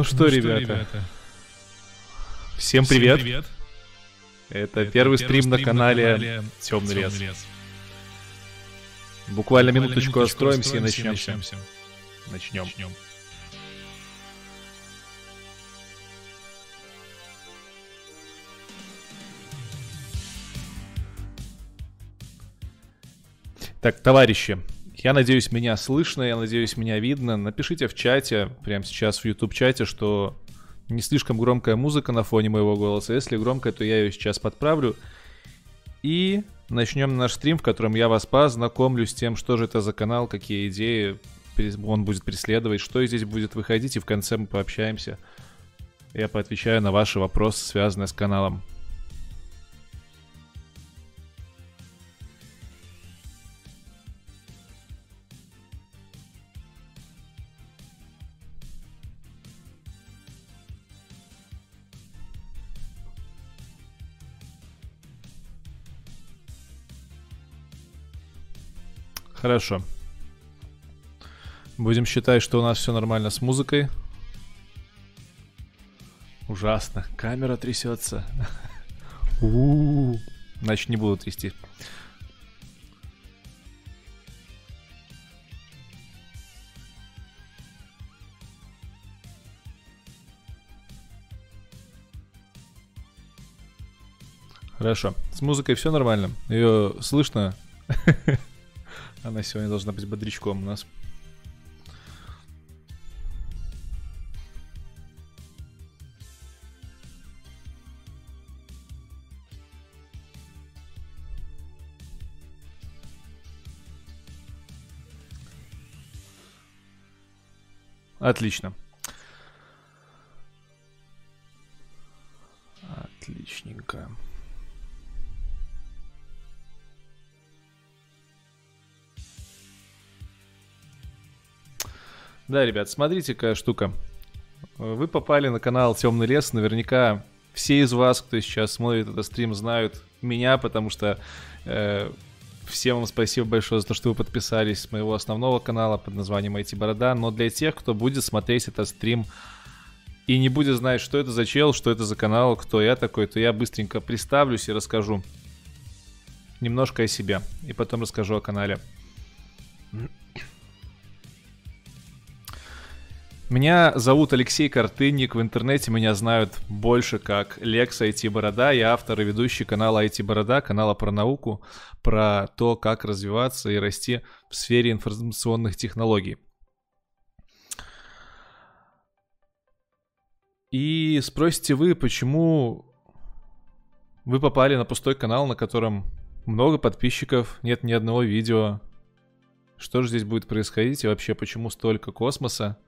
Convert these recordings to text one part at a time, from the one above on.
Ну что, Ну ребята, всем привет. Всем привет. Это, Это первый стрим на канале Темный лес. Буквально минуточку остроимся и. Начнем. Начнем. Так, товарищи, я надеюсь, меня слышно, я надеюсь, меня видно. Напишите в чате, прямо сейчас в YouTube чате, что не слишком громкая музыка на фоне моего голоса. Если громкая, то я ее сейчас подправлю. И начнем наш стрим, в котором я вас познакомлю с тем, что же это за канал, какие идеи он будет преследовать, что здесь будет выходить, и в конце мы пообщаемся. Я поотвечаю на ваши вопросы, связанные с каналом. Хорошо. Будем считать, что у нас все нормально с музыкой. Ужасно. Камера трясется. Значит, не буду трясти. Хорошо. С музыкой все нормально. Ее слышно? Она сегодня должна быть бодрячком у нас. Отлично. Отличненько. Да, ребят, смотрите, какая штука. Вы попали на канал Темный лес. Наверняка все из вас, кто сейчас смотрит этот стрим, знают меня, потому что э, всем вам спасибо большое за то, что вы подписались с моего основного канала под названием IT Борода. Но для тех, кто будет смотреть этот стрим и не будет знать, что это за чел, что это за канал, кто я такой, то я быстренько представлюсь и расскажу немножко о себе. И потом расскажу о канале. Меня зовут Алексей Картынник, в интернете меня знают больше как Лекс IT Борода, я автор и ведущий канала IT Борода, канала про науку, про то, как развиваться и расти в сфере информационных технологий. И спросите вы, почему вы попали на пустой канал, на котором много подписчиков, нет ни одного видео, что же здесь будет происходить и вообще почему столько космоса?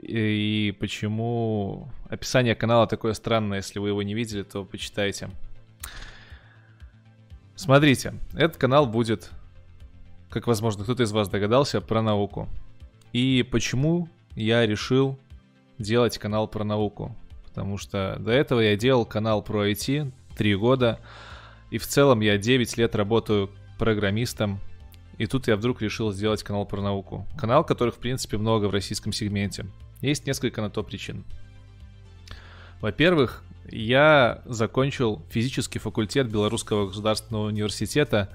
И почему описание канала такое странное, если вы его не видели, то почитайте. Смотрите, этот канал будет, как возможно кто-то из вас догадался, про науку. И почему я решил делать канал про науку? Потому что до этого я делал канал про IT 3 года, и в целом я 9 лет работаю программистом, и тут я вдруг решил сделать канал про науку. Канал, которых, в принципе, много в российском сегменте. Есть несколько на то причин. Во-первых, я закончил физический факультет Белорусского государственного университета,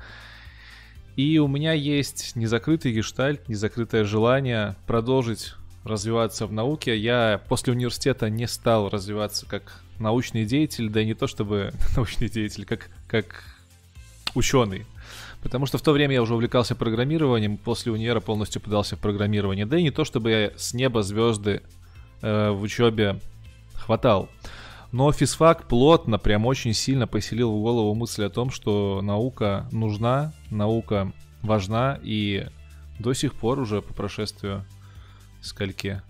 и у меня есть незакрытый гештальт, незакрытое желание продолжить развиваться в науке. Я после университета не стал развиваться как научный деятель, да и не то чтобы научный деятель, как, как ученый. Потому что в то время я уже увлекался программированием, после универа полностью подался в программирование. Да и не то, чтобы я с неба звезды э, в учебе хватал. Но физфак плотно, прям очень сильно поселил в голову мысль о том, что наука нужна, наука важна, и до сих пор уже по прошествию скольки?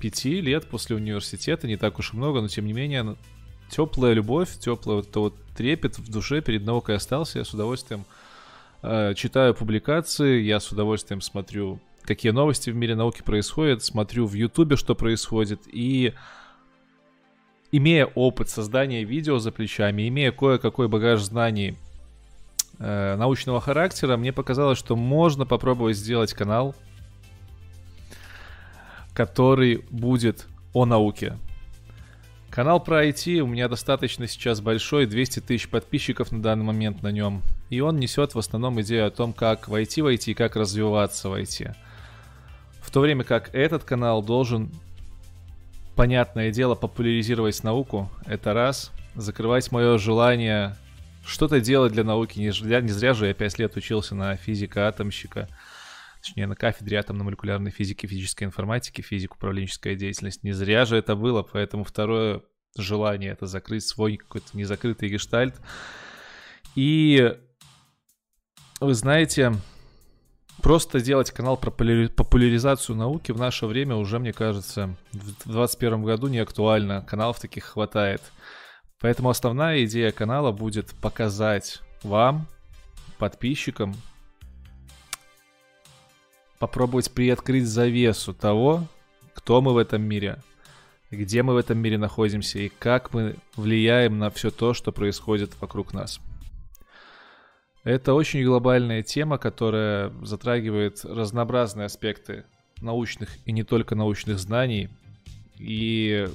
Пяти лет после университета, не так уж и много, но тем не менее теплая любовь, теплый вот, вот трепет в душе перед наукой остался. Я с удовольствием э, читаю публикации, я с удовольствием смотрю, какие новости в мире науки происходят, смотрю в Ютубе, что происходит, и имея опыт создания видео за плечами, имея кое-какой багаж знаний э, научного характера, мне показалось, что можно попробовать сделать канал который будет о науке. Канал про IT у меня достаточно сейчас большой, 200 тысяч подписчиков на данный момент на нем. И он несет в основном идею о том, как войти в IT и как развиваться в IT. В то время как этот канал должен, понятное дело, популяризировать науку, это раз, закрывать мое желание что-то делать для науки. Не зря, не зря же я 5 лет учился на физика-атомщика, точнее, на кафедре атомно-молекулярной физики, физической информатики, физик-управленческая деятельность. Не зря же это было, поэтому второе желание это закрыть свой какой-то незакрытый гештальт. И вы знаете, просто делать канал про популяризацию науки в наше время уже, мне кажется, в 2021 году не актуально. Каналов таких хватает. Поэтому основная идея канала будет показать вам, подписчикам, попробовать приоткрыть завесу того, кто мы в этом мире, где мы в этом мире находимся и как мы влияем на все то, что происходит вокруг нас. Это очень глобальная тема, которая затрагивает разнообразные аспекты научных и не только научных знаний. И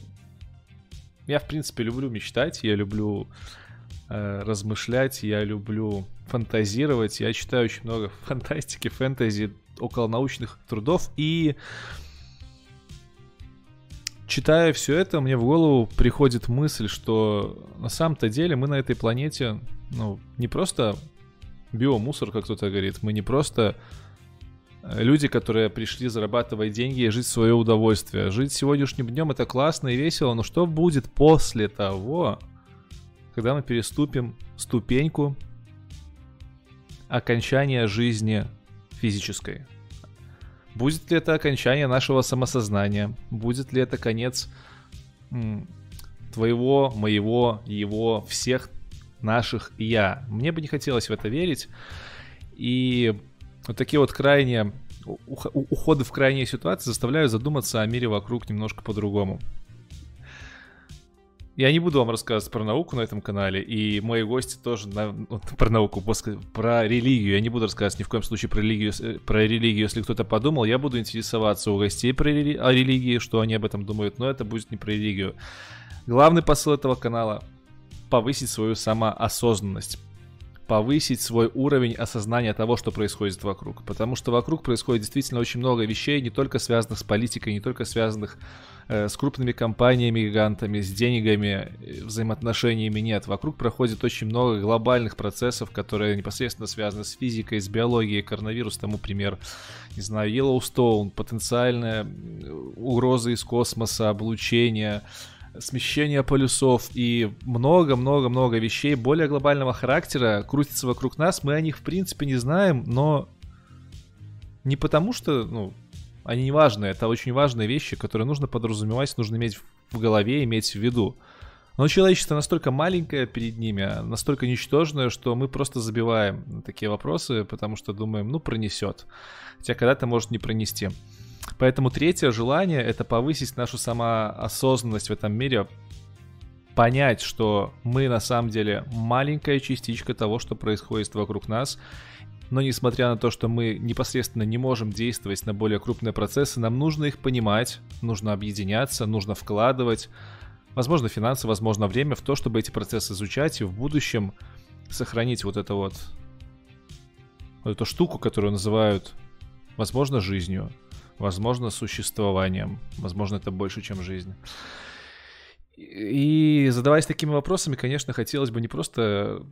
я, в принципе, люблю мечтать, я люблю э, размышлять, я люблю фантазировать. Я читаю очень много фантастики, фэнтези, около научных трудов. И читая все это, мне в голову приходит мысль, что на самом-то деле мы на этой планете, ну, не просто биомусор, как кто-то говорит, мы не просто Э, люди, которые пришли зарабатывать деньги и жить в свое удовольствие. Жить сегодняшним днем это классно и весело, но что будет после того, когда мы переступим ступеньку окончания жизни физической? Будет ли это окончание нашего самосознания? Будет ли это конец твоего, моего, его, всех наших я? Мне бы не хотелось в это верить. И вот такие вот крайние уходы в крайние ситуации заставляют задуматься о мире вокруг немножко по-другому. Я не буду вам рассказывать про науку на этом канале, и мои гости тоже на, про науку, про религию. Я не буду рассказывать ни в коем случае про религию, про религию, если кто-то подумал. Я буду интересоваться у гостей про рели- о религии, что они об этом думают, но это будет не про религию. Главный посыл этого канала — повысить свою самоосознанность, повысить свой уровень осознания того, что происходит вокруг. Потому что вокруг происходит действительно очень много вещей, не только связанных с политикой, не только связанных э, с крупными компаниями, гигантами, с деньгами, э, взаимоотношениями. Нет, вокруг проходит очень много глобальных процессов, которые непосредственно связаны с физикой, с биологией. Коронавирус тому пример. Не знаю, Yellowstone, потенциальная угроза из космоса, облучение, смещение полюсов и много-много-много вещей более глобального характера крутится вокруг нас. Мы о них, в принципе, не знаем, но не потому что, ну, они не важны. Это очень важные вещи, которые нужно подразумевать, нужно иметь в голове, иметь в виду. Но человечество настолько маленькое перед ними, настолько ничтожное, что мы просто забиваем такие вопросы, потому что думаем, ну, пронесет. Хотя когда-то может не пронести. Поэтому третье желание — это повысить нашу самоосознанность в этом мире, понять, что мы на самом деле маленькая частичка того, что происходит вокруг нас, но несмотря на то, что мы непосредственно не можем действовать на более крупные процессы, нам нужно их понимать, нужно объединяться, нужно вкладывать, возможно, финансы, возможно, время в то, чтобы эти процессы изучать и в будущем сохранить вот это вот, вот эту штуку, которую называют, возможно, жизнью возможно, существованием. Возможно, это больше, чем жизнь. И задаваясь такими вопросами, конечно, хотелось бы не просто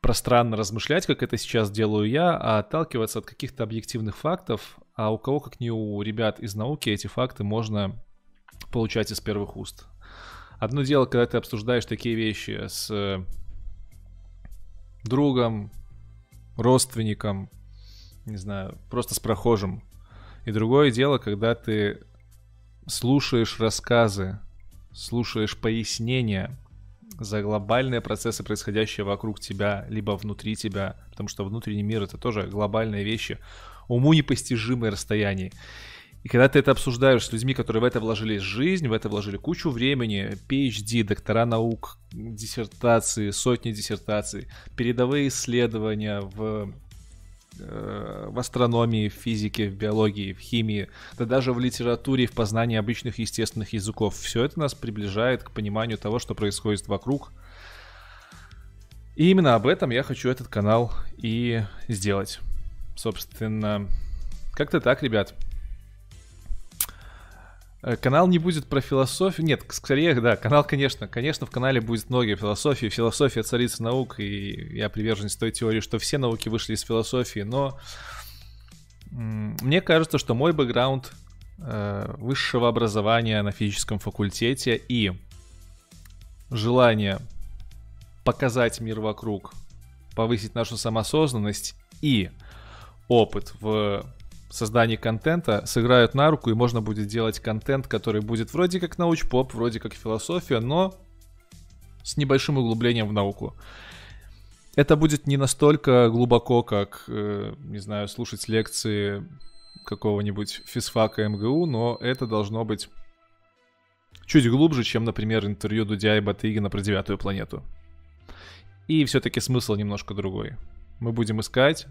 пространно размышлять, как это сейчас делаю я, а отталкиваться от каких-то объективных фактов, а у кого, как не у ребят из науки, эти факты можно получать из первых уст. Одно дело, когда ты обсуждаешь такие вещи с другом, родственником, не знаю, просто с прохожим, и другое дело, когда ты слушаешь рассказы, слушаешь пояснения за глобальные процессы, происходящие вокруг тебя, либо внутри тебя, потому что внутренний мир это тоже глобальные вещи, уму непостижимые расстояния. И когда ты это обсуждаешь с людьми, которые в это вложили жизнь, в это вложили кучу времени, PhD, доктора наук, диссертации, сотни диссертаций, передовые исследования в э, в астрономии, в физике, в биологии, в химии, да даже в литературе, в познании обычных естественных языков. Все это нас приближает к пониманию того, что происходит вокруг. И именно об этом я хочу этот канал и сделать. Собственно, как-то так, ребят. Э, канал не будет про философию. Нет, скорее, да, канал, конечно. Конечно, в канале будет много философии. Философия царица наук, и я приверженец той теории, что все науки вышли из философии, но мне кажется, что мой бэкграунд э, высшего образования на физическом факультете и желание показать мир вокруг, повысить нашу самоосознанность и опыт в создании контента сыграют на руку, и можно будет делать контент, который будет вроде как науч-поп, вроде как философия, но с небольшим углублением в науку. Это будет не настолько глубоко, как, э, не знаю, слушать лекции какого-нибудь физфака МГУ, но это должно быть чуть глубже, чем, например, интервью Дудя и Батыгина про девятую планету. И все-таки смысл немножко другой. Мы будем искать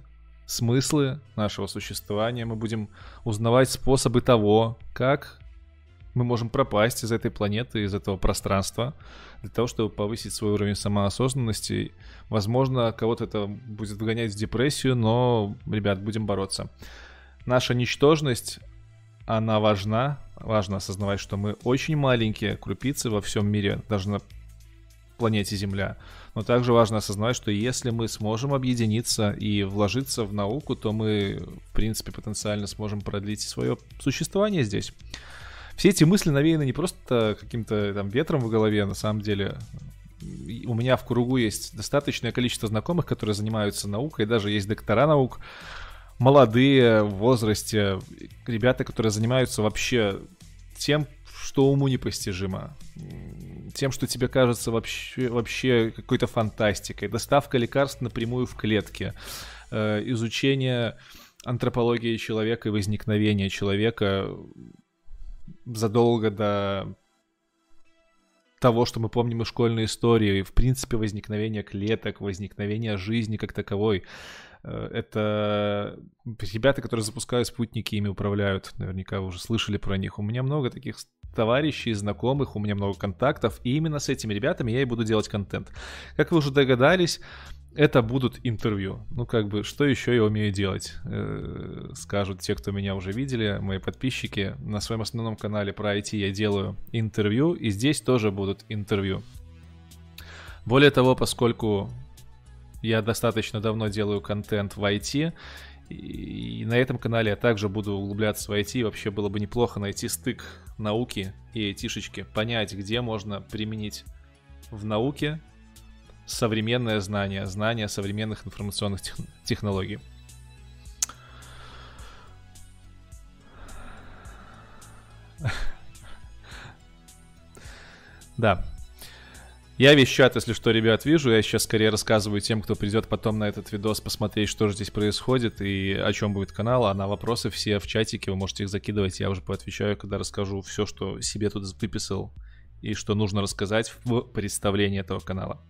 смыслы нашего существования, мы будем узнавать способы того, как мы можем пропасть из этой планеты, из этого пространства, для того, чтобы повысить свой уровень самоосознанности. Возможно, кого-то это будет вгонять в депрессию, но, ребят, будем бороться. Наша ничтожность, она важна. Важно осознавать, что мы очень маленькие крупицы во всем мире, даже на планете Земля. Но также важно осознавать, что если мы сможем объединиться и вложиться в науку, то мы, в принципе, потенциально сможем продлить свое существование здесь. Все эти мысли навеяны не просто каким-то там ветром в голове, на самом деле. У меня в кругу есть достаточное количество знакомых, которые занимаются наукой, даже есть доктора наук, молодые в возрасте, ребята, которые занимаются вообще тем, что уму непостижимо. Тем, что тебе кажется вообще, вообще какой-то фантастикой. Доставка лекарств напрямую в клетке. Э, изучение антропологии человека и возникновения человека задолго до того, что мы помним из школьной истории, в принципе, возникновения клеток, возникновения жизни как таковой. Э, это ребята, которые запускают спутники, ими управляют. Наверняка вы уже слышали про них. У меня много таких товарищей, знакомых, у меня много контактов, и именно с этими ребятами я и буду делать контент. Как вы уже догадались, это будут интервью. Ну, как бы, что еще я умею делать? Э, скажут те, кто меня уже видели, мои подписчики. На своем основном канале про IT я делаю интервью, и здесь тоже будут интервью. Более того, поскольку я достаточно давно делаю контент в IT, и на этом канале я также буду углубляться в IT. Вообще было бы неплохо найти стык науки и айтишечки, понять, где можно применить в науке современное знание, знание современных информационных тех- технологий. Да, я весь чат, если что, ребят, вижу. Я сейчас скорее рассказываю тем, кто придет потом на этот видос посмотреть, что же здесь происходит и о чем будет канал. А на вопросы все в чатике, вы можете их закидывать. Я уже поотвечаю, когда расскажу все, что себе тут выписал и что нужно рассказать в представлении этого канала.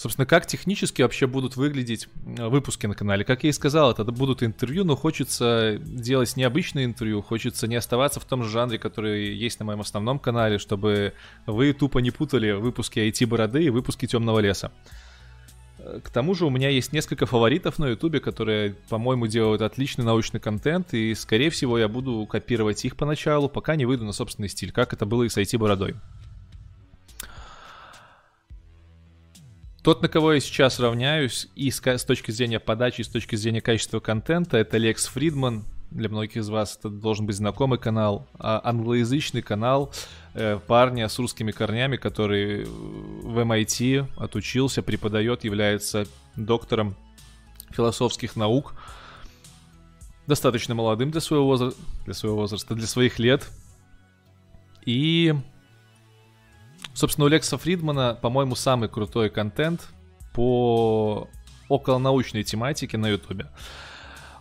Собственно, как технически вообще будут выглядеть э, выпуски на канале? Как я и сказал, это будут интервью, но хочется делать необычное интервью, хочется не оставаться в том же жанре, который есть на моем основном канале, чтобы вы тупо не путали выпуски IT-бороды и выпуски темного леса. Э, к тому же у меня есть несколько фаворитов на ютубе, которые, по-моему, делают отличный научный контент, и, скорее всего, я буду копировать их поначалу, пока не выйду на собственный стиль, как это было и с IT-бородой. Тот, на кого я сейчас равняюсь, и с, точки зрения подачи, и с точки зрения качества контента, это Лекс Фридман. Для многих из вас это должен быть знакомый канал. А англоязычный канал э, парня с русскими корнями, который в MIT отучился, преподает, является доктором философских наук. Достаточно молодым для своего, возраста, для своего возраста, для своих лет. И Собственно, у Лекса Фридмана, по-моему, самый крутой контент по околонаучной тематике на Ютубе.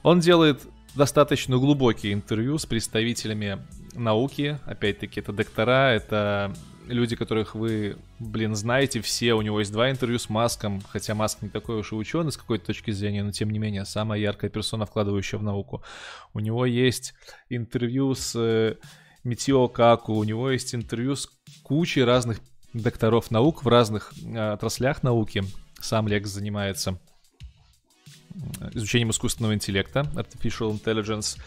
Он делает достаточно глубокие интервью с представителями науки. Опять-таки, это доктора, это люди, которых вы, блин, знаете все. У него есть два интервью с Маском, хотя Маск не такой уж и ученый с какой-то точки зрения, но тем не менее, самая яркая персона, вкладывающая в науку. У него есть интервью с э, Митио Каку, у него есть интервью с кучей разных докторов наук в разных э, отраслях науки. Сам Лекс занимается изучением искусственного интеллекта, Artificial Intelligence.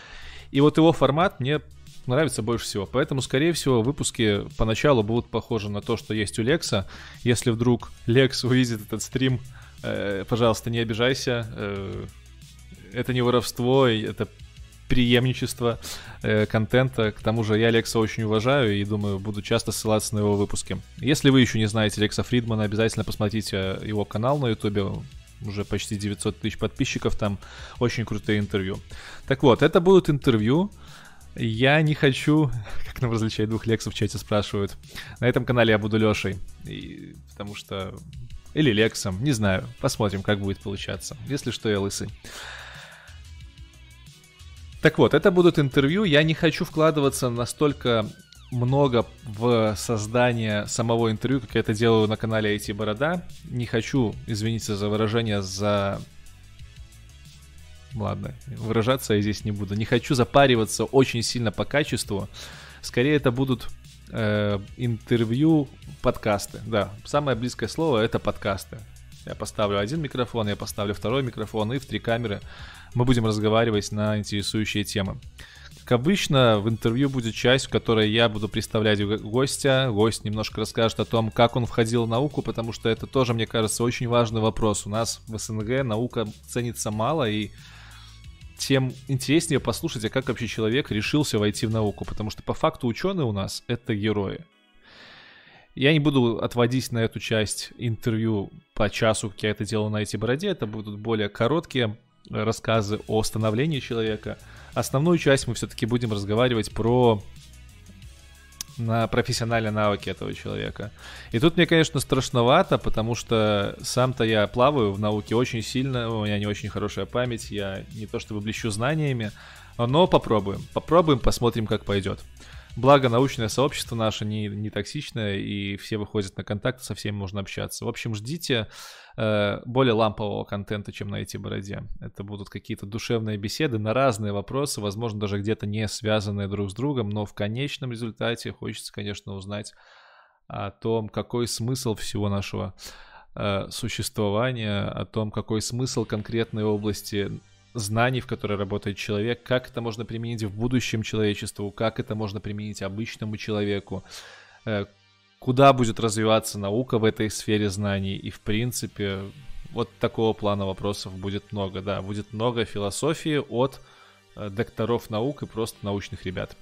И вот его формат мне нравится больше всего. Поэтому, скорее всего, выпуски поначалу будут похожи на то, что есть у Лекса. Если вдруг Лекс увидит этот стрим, э, пожалуйста, не обижайся. Э, это не воровство, это преемничество э, контента. К тому же я Лекса очень уважаю и думаю, буду часто ссылаться на его выпуски. Если вы еще не знаете Лекса Фридмана, обязательно посмотрите его канал на ютубе. Уже почти 900 тысяч подписчиков, там очень крутые интервью. Так вот, это будут интервью я не хочу, как нам различать двух лексов в чате спрашивают. На этом канале я буду Лешей. И, потому что... Или Лексом, не знаю. Посмотрим, как будет получаться. Если что, я лысый. Так вот, это будут интервью. Я не хочу вкладываться настолько много в создание самого интервью, как я это делаю на канале IT Борода. Не хочу, извините за выражение, за ладно, выражаться я здесь не буду. Не хочу запариваться очень сильно по качеству. Скорее это будут э, интервью, подкасты. Да, самое близкое слово это подкасты. Я поставлю один микрофон, я поставлю второй микрофон, и в три камеры мы будем разговаривать на интересующие темы. Как обычно, в интервью будет часть, в которой я буду представлять гостя. Гость немножко расскажет о том, как он входил в науку, потому что это тоже, мне кажется, очень важный вопрос. У нас в СНГ наука ценится мало, и тем интереснее послушать, а как вообще человек решился войти в науку, потому что по факту ученые у нас — это герои. Я не буду отводить на эту часть интервью по часу, как я это делал на эти бороде, это будут более короткие рассказы о становлении человека. Основную часть мы все-таки будем разговаривать про на профессиональной навыки этого человека. И тут мне, конечно, страшновато, потому что сам-то я плаваю в науке очень сильно, у меня не очень хорошая память, я не то чтобы блещу знаниями, но попробуем. Попробуем, посмотрим, как пойдет. Благо, научное сообщество наше не, не токсичное, и все выходят на контакт, со всеми можно общаться. В общем, ждите э, более лампового контента, чем на эти бороде. Это будут какие-то душевные беседы на разные вопросы, возможно, даже где-то не связанные друг с другом, но в конечном результате хочется, конечно, узнать о том, какой смысл всего нашего э, существования, о том, какой смысл конкретной области знаний, в которой работает человек, как это можно применить в будущем человечеству, как это можно применить обычному человеку, э, куда будет развиваться наука в этой сфере знаний. И, в принципе, вот такого плана вопросов будет много, да. Будет много философии от э, докторов наук и просто научных ребят.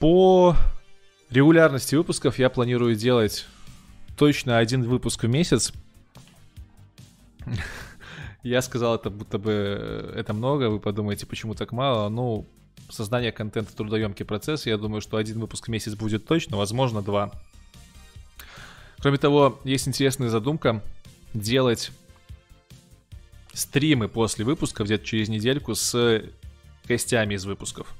По регулярности выпусков я планирую делать точно один выпуск в месяц. Я сказал это, будто бы э, это много, вы подумаете, почему так мало. Ну, создание контента трудоемкий процесс. Я думаю, что один выпуск в месяц будет точно, возможно, два. Кроме того, есть интересная задумка делать стримы после выпуска, где-то через недельку, с гостями из выпусков.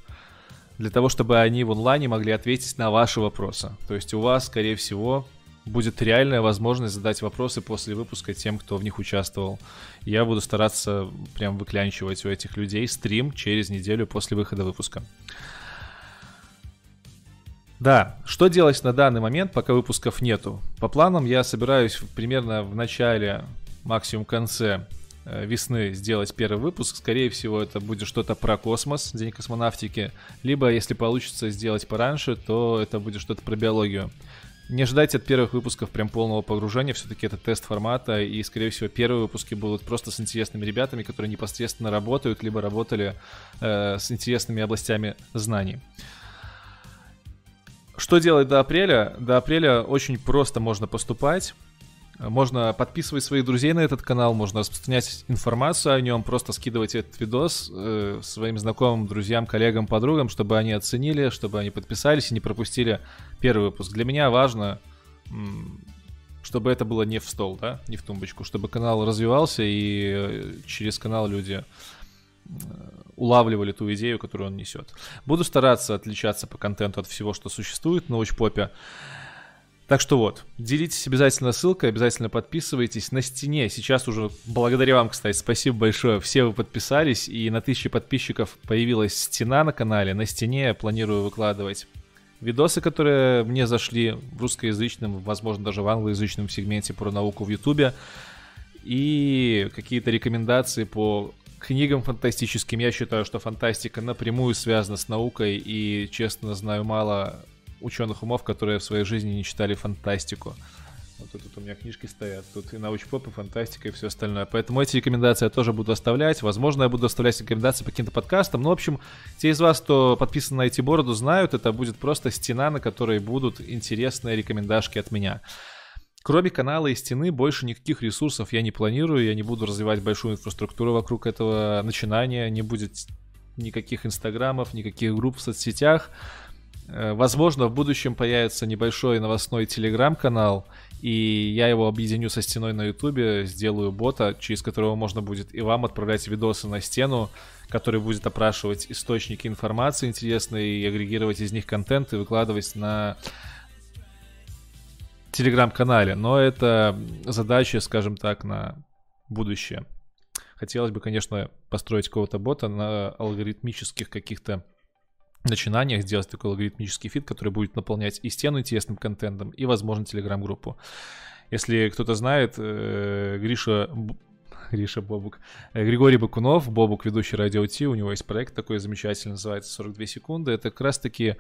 Для того, чтобы они в онлайне могли ответить на ваши вопросы. То есть у вас, скорее всего, будет реальная возможность задать вопросы после выпуска тем, кто в них участвовал. Я буду стараться прям выклянчивать у этих людей стрим через неделю после выхода выпуска. Да, что делать на данный момент, пока выпусков нету? По планам я собираюсь примерно в начале, максимум конце э, весны сделать первый выпуск. Скорее всего, это будет что-то про космос, День космонавтики. Либо, если получится сделать пораньше, то это будет что-то про биологию. Не ждайте от первых выпусков прям полного погружения, все-таки это тест формата, и, скорее всего, первые выпуски будут просто с интересными ребятами, которые непосредственно работают, либо работали э, с интересными областями знаний. Что делать до апреля? До апреля очень просто можно поступать. Можно подписывать своих друзей на этот канал, можно распространять информацию о нем, просто скидывать этот видос э, своим знакомым, друзьям, коллегам, подругам, чтобы они оценили, чтобы они подписались и не пропустили первый выпуск. Для меня важно, чтобы это было не в стол, да, не в тумбочку, чтобы канал развивался и э, через канал люди улавливали ту идею, которую он несет. Буду стараться отличаться по контенту от всего, что существует на Учпопе. Так что вот, делитесь обязательно ссылкой, обязательно подписывайтесь. На стене сейчас уже, благодаря вам, кстати, спасибо большое, все вы подписались, и на тысячи подписчиков появилась стена на канале. На стене я планирую выкладывать видосы, которые мне зашли в русскоязычном, возможно, даже в англоязычном сегменте про науку в Ютубе, и какие-то рекомендации по книгам фантастическим. Я считаю, что фантастика напрямую связана с наукой, и, честно, знаю мало ученых умов, которые в своей жизни не читали фантастику. Вот тут, тут у меня книжки стоят, тут и научпоп, и фантастика, и все остальное. Поэтому эти рекомендации я тоже буду оставлять. Возможно, я буду оставлять рекомендации по каким-то подкастам. Но, в общем, те из вас, кто подписан на эти бороду, знают, это будет просто стена, на которой будут интересные рекомендашки от меня. Кроме канала и стены, больше никаких ресурсов я не планирую. Я не буду развивать большую инфраструктуру вокруг этого начинания. Не будет никаких инстаграмов, никаких групп в соцсетях. Э, возможно, в будущем появится небольшой новостной телеграм-канал, и я его объединю со стеной на ютубе, сделаю бота, через которого можно будет и вам отправлять видосы на стену, который будет опрашивать источники информации интересные и агрегировать из них контент и выкладывать на телеграм-канале. Но это задача, скажем так, на будущее. Хотелось бы, конечно, построить какого-то бота на алгоритмических каких-то начинаниях сделать такой алгоритмический фид, который будет наполнять и стену интересным контентом, и, возможно, телеграм-группу. Если кто-то знает, э, Гриша Гриша Бобук. Э, Григорий Бакунов, Бобук, ведущий радио Ти, у него есть проект такой замечательный, называется 42 секунды. Это как раз-таки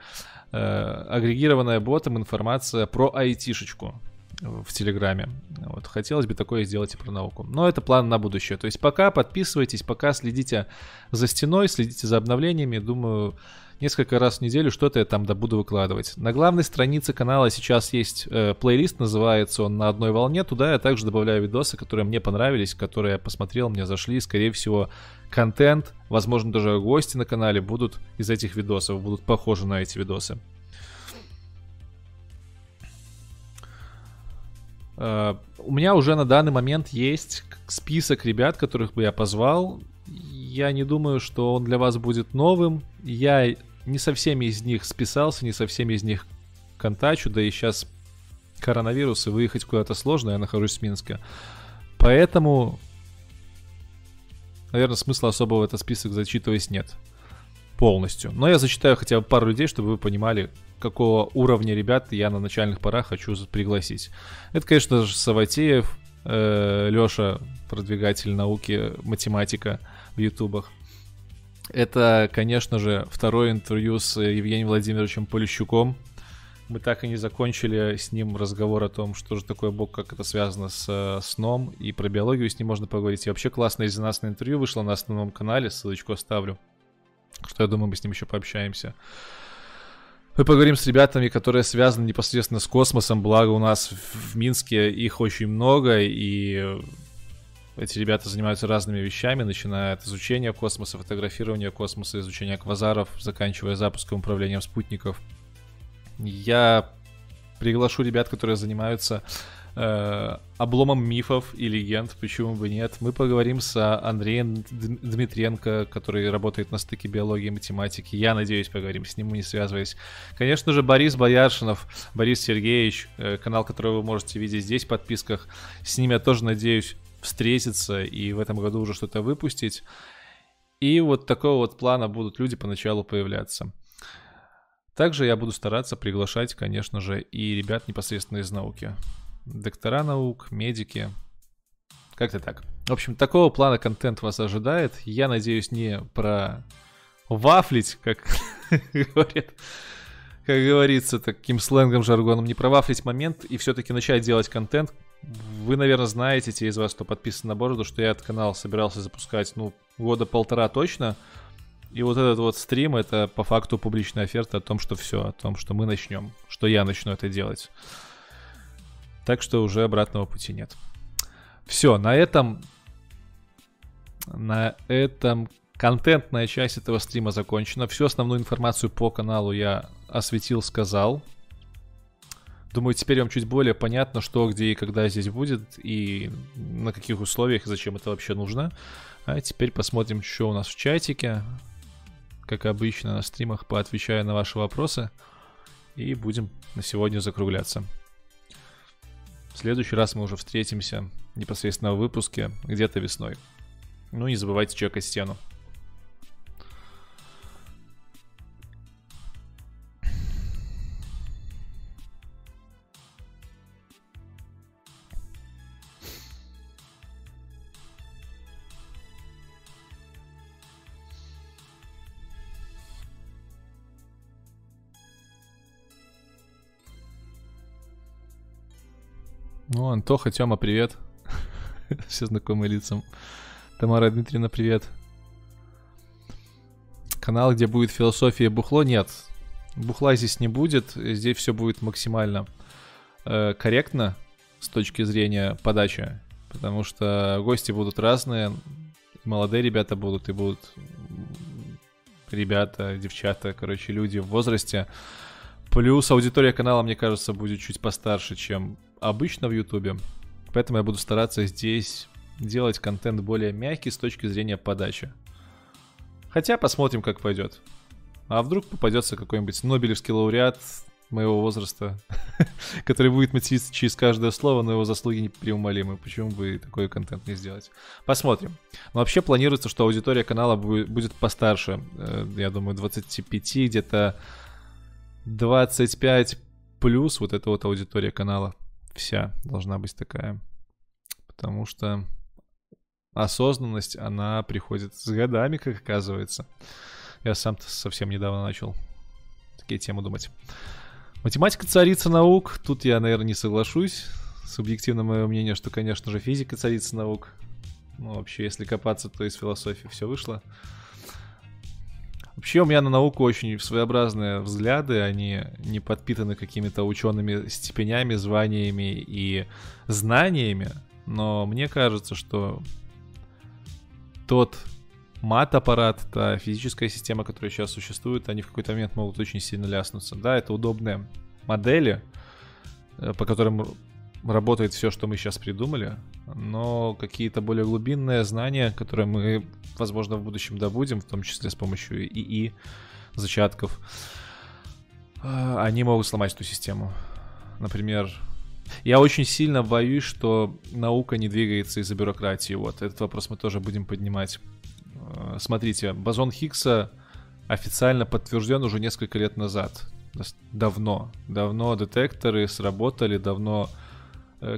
э, агрегированная ботом информация про айтишечку в Телеграме. Вот, хотелось бы такое сделать и про науку. Но это план на будущее. То есть пока подписывайтесь, пока следите за стеной, следите за обновлениями. Думаю, несколько раз в неделю что-то я там да буду выкладывать. На главной странице канала сейчас есть э, плейлист, называется он «На одной волне». Туда я также добавляю видосы, которые мне понравились, которые я посмотрел, мне зашли. Скорее всего, контент, возможно, даже гости на канале будут из этих видосов, будут похожи на эти видосы. Uh, у меня уже на данный момент есть список ребят, которых бы я позвал. Я не думаю, что он для вас будет новым. Я не со всеми из них списался, не со всеми из них контачу, да и сейчас коронавирус, и выехать куда-то сложно, я нахожусь в Минске. Поэтому, наверное, смысла особого в этот список зачитывать нет полностью. Но я зачитаю хотя бы пару людей, чтобы вы понимали, какого уровня ребят я на начальных порах хочу пригласить. Это, конечно же, Саватеев, э, Леша, продвигатель науки, математика в ютубах. Это, конечно же, второе интервью с Евгением Владимировичем Полищуком. Мы так и не закончили с ним разговор о том, что же такое Бог, как это связано с э, сном, и про биологию с ним можно поговорить. И вообще классное резонансное интервью вышло на основном канале, ссылочку оставлю. Что я думаю, мы с ним еще пообщаемся. Мы поговорим с ребятами, которые связаны непосредственно с космосом, благо у нас в Минске их очень много, и эти ребята занимаются разными вещами, начиная от изучения космоса, фотографирования космоса, изучения квазаров, заканчивая запуском управлением спутников. Я приглашу ребят, которые занимаются э, обломом мифов и легенд, почему бы нет. Мы поговорим с Андреем Дмитренко, который работает на стыке биологии и математики. Я надеюсь, поговорим с ним, не связываясь. Конечно же, Борис Бояршинов, Борис Сергеевич, э, канал, который вы можете видеть здесь в подписках. С ним я тоже надеюсь встретиться и в этом году уже что-то выпустить. И вот такого вот плана будут люди поначалу появляться. Также я буду стараться приглашать, конечно же, и ребят непосредственно из науки. Доктора наук, медики. Как-то так. В общем, такого плана контент вас ожидает. Я надеюсь, не про вафлить, как говорят, как говорится таким сленгом, жаргоном, не провафлить момент и все-таки начать делать контент, вы, наверное, знаете, те из вас, кто подписан на бороду, что я этот канал собирался запускать, ну, года полтора точно. И вот этот вот стрим, это по факту публичная оферта о том, что все, о том, что мы начнем, что я начну это делать. Так что уже обратного пути нет. Все, на этом... На этом контентная часть этого стрима закончена. Всю основную информацию по каналу я осветил, сказал. Думаю, теперь вам чуть более понятно, что, где и когда здесь будет, и на каких условиях, и зачем это вообще нужно. А теперь посмотрим, что у нас в чатике. Как обычно на стримах, поотвечаю на ваши вопросы. И будем на сегодня закругляться. В следующий раз мы уже встретимся непосредственно в выпуске где-то весной. Ну, не забывайте чекать стену. Ну, Антоха, Тёма, привет. Все знакомые лицам. Тамара Дмитриевна, привет. Канал, где будет философия бухло, нет. Бухла здесь не будет. Здесь все будет максимально э, корректно с точки зрения подачи. Потому что гости будут разные. Молодые ребята будут, и будут ребята, девчата, короче, люди в возрасте. Плюс аудитория канала, мне кажется, будет чуть постарше, чем обычно в Ютубе. Поэтому я буду стараться здесь делать контент более мягкий с точки зрения подачи. Хотя посмотрим, как пойдет. А вдруг попадется какой-нибудь Нобелевский лауреат моего возраста, который будет материться через каждое слово, но его заслуги непреумолимы. Почему бы такой контент не сделать? Посмотрим. Но вообще планируется, что аудитория канала будет постарше. Э, я думаю, 25, где-то 25 плюс вот эта вот аудитория канала вся должна быть такая. Потому что осознанность, она приходит с годами, как оказывается. Я сам совсем недавно начал такие темы думать. Математика царица наук. Тут я, наверное, не соглашусь. Субъективно мое мнение, что, конечно же, физика царица наук. Ну, вообще, если копаться, то из философии все вышло. Вообще у меня на науку очень своеобразные взгляды, они не подпитаны какими-то учеными степенями, званиями и знаниями, но мне кажется, что тот мат-аппарат, та физическая система, которая сейчас существует, они в какой-то момент могут очень сильно ляснуться. Да, это удобные модели, э, по которым работает все, что мы сейчас придумали, но какие-то более глубинные знания, которые мы, возможно, в будущем добудем, в том числе с помощью ИИ, зачатков, э, они могут сломать эту систему. Например, я очень сильно боюсь, что наука не двигается из-за бюрократии. Вот, этот вопрос мы тоже будем поднимать. Э, смотрите, бозон Хиггса официально подтвержден уже несколько лет назад. Давно. Давно детекторы сработали, давно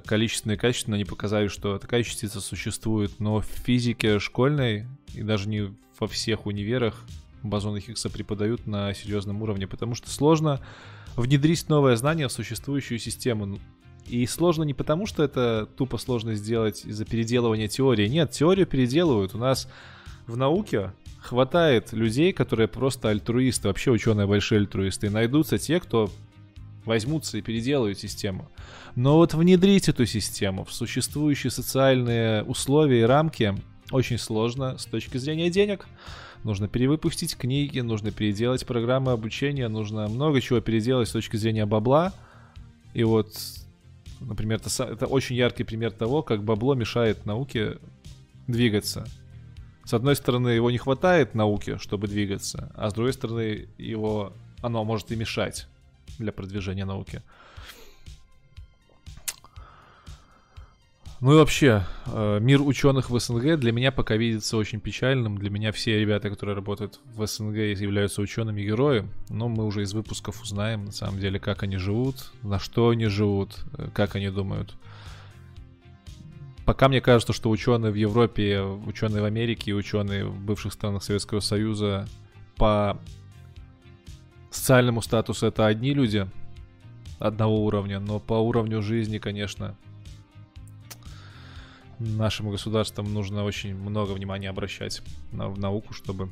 количественно и качественно они показали, что такая частица существует, но в физике школьной и даже не во всех универах бозоны Хиггса преподают на серьезном уровне, потому что сложно внедрить новое знание в существующую систему. И сложно не потому, что это тупо сложно сделать из-за переделывания теории. Нет, теорию переделывают. У нас в науке хватает людей, которые просто альтруисты, вообще ученые большие альтруисты. И найдутся те, кто возьмутся и переделают систему. Но вот внедрить эту систему в существующие социальные условия и рамки очень сложно с точки зрения денег. Нужно перевыпустить книги, нужно переделать программы обучения, нужно много чего переделать с точки зрения бабла. И вот, например, это, это очень яркий пример того, как бабло мешает науке двигаться. С одной стороны, его не хватает науке, чтобы двигаться, а с другой стороны, его оно может и мешать для продвижения науки. Ну и вообще, э, мир ученых в СНГ для меня пока видится очень печальным. Для меня все ребята, которые работают в СНГ, являются учеными герои. Но мы уже из выпусков узнаем, на самом деле, как они живут, на что они живут, э, как они думают. Пока мне кажется, что ученые в Европе, ученые в Америке ученые в бывших странах Советского Союза по социальному статусу это одни люди одного уровня, но по уровню жизни, конечно, нашим государствам нужно очень много внимания обращать на, в науку, чтобы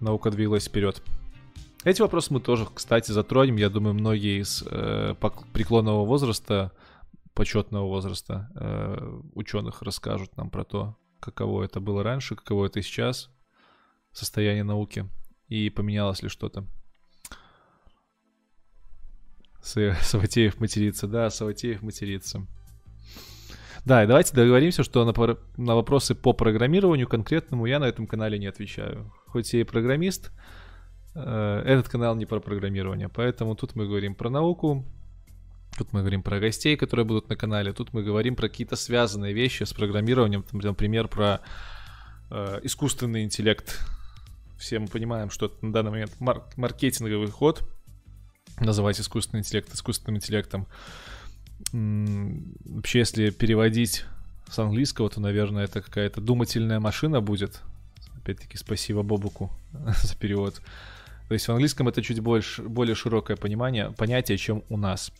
наука двигалась вперед. Эти вопросы мы тоже, кстати, затронем. Я думаю, многие из э, преклонного возраста, почетного возраста э, ученых расскажут нам про то, каково это было раньше, каково это сейчас, состояние науки и поменялось ли что-то. Саватеев матерится, да, Саватеев матерится. Да, и давайте договоримся, что на, на вопросы по программированию конкретному я на этом канале не отвечаю. Хоть я и программист, э, этот канал не про программирование, поэтому тут мы говорим про науку, тут мы говорим про гостей, которые будут на канале, тут мы говорим про какие-то связанные вещи с программированием, например, про э, искусственный интеллект. Все мы понимаем, что это на данный момент мар- маркетинговый ход, называть искусственный интеллект искусственным интеллектом. Вообще, если переводить с английского, то, наверное, это какая-то думательная машина будет. Опять-таки, спасибо Бобуку за перевод. То есть в английском это чуть больше, более широкое понимание, понятие, чем у нас.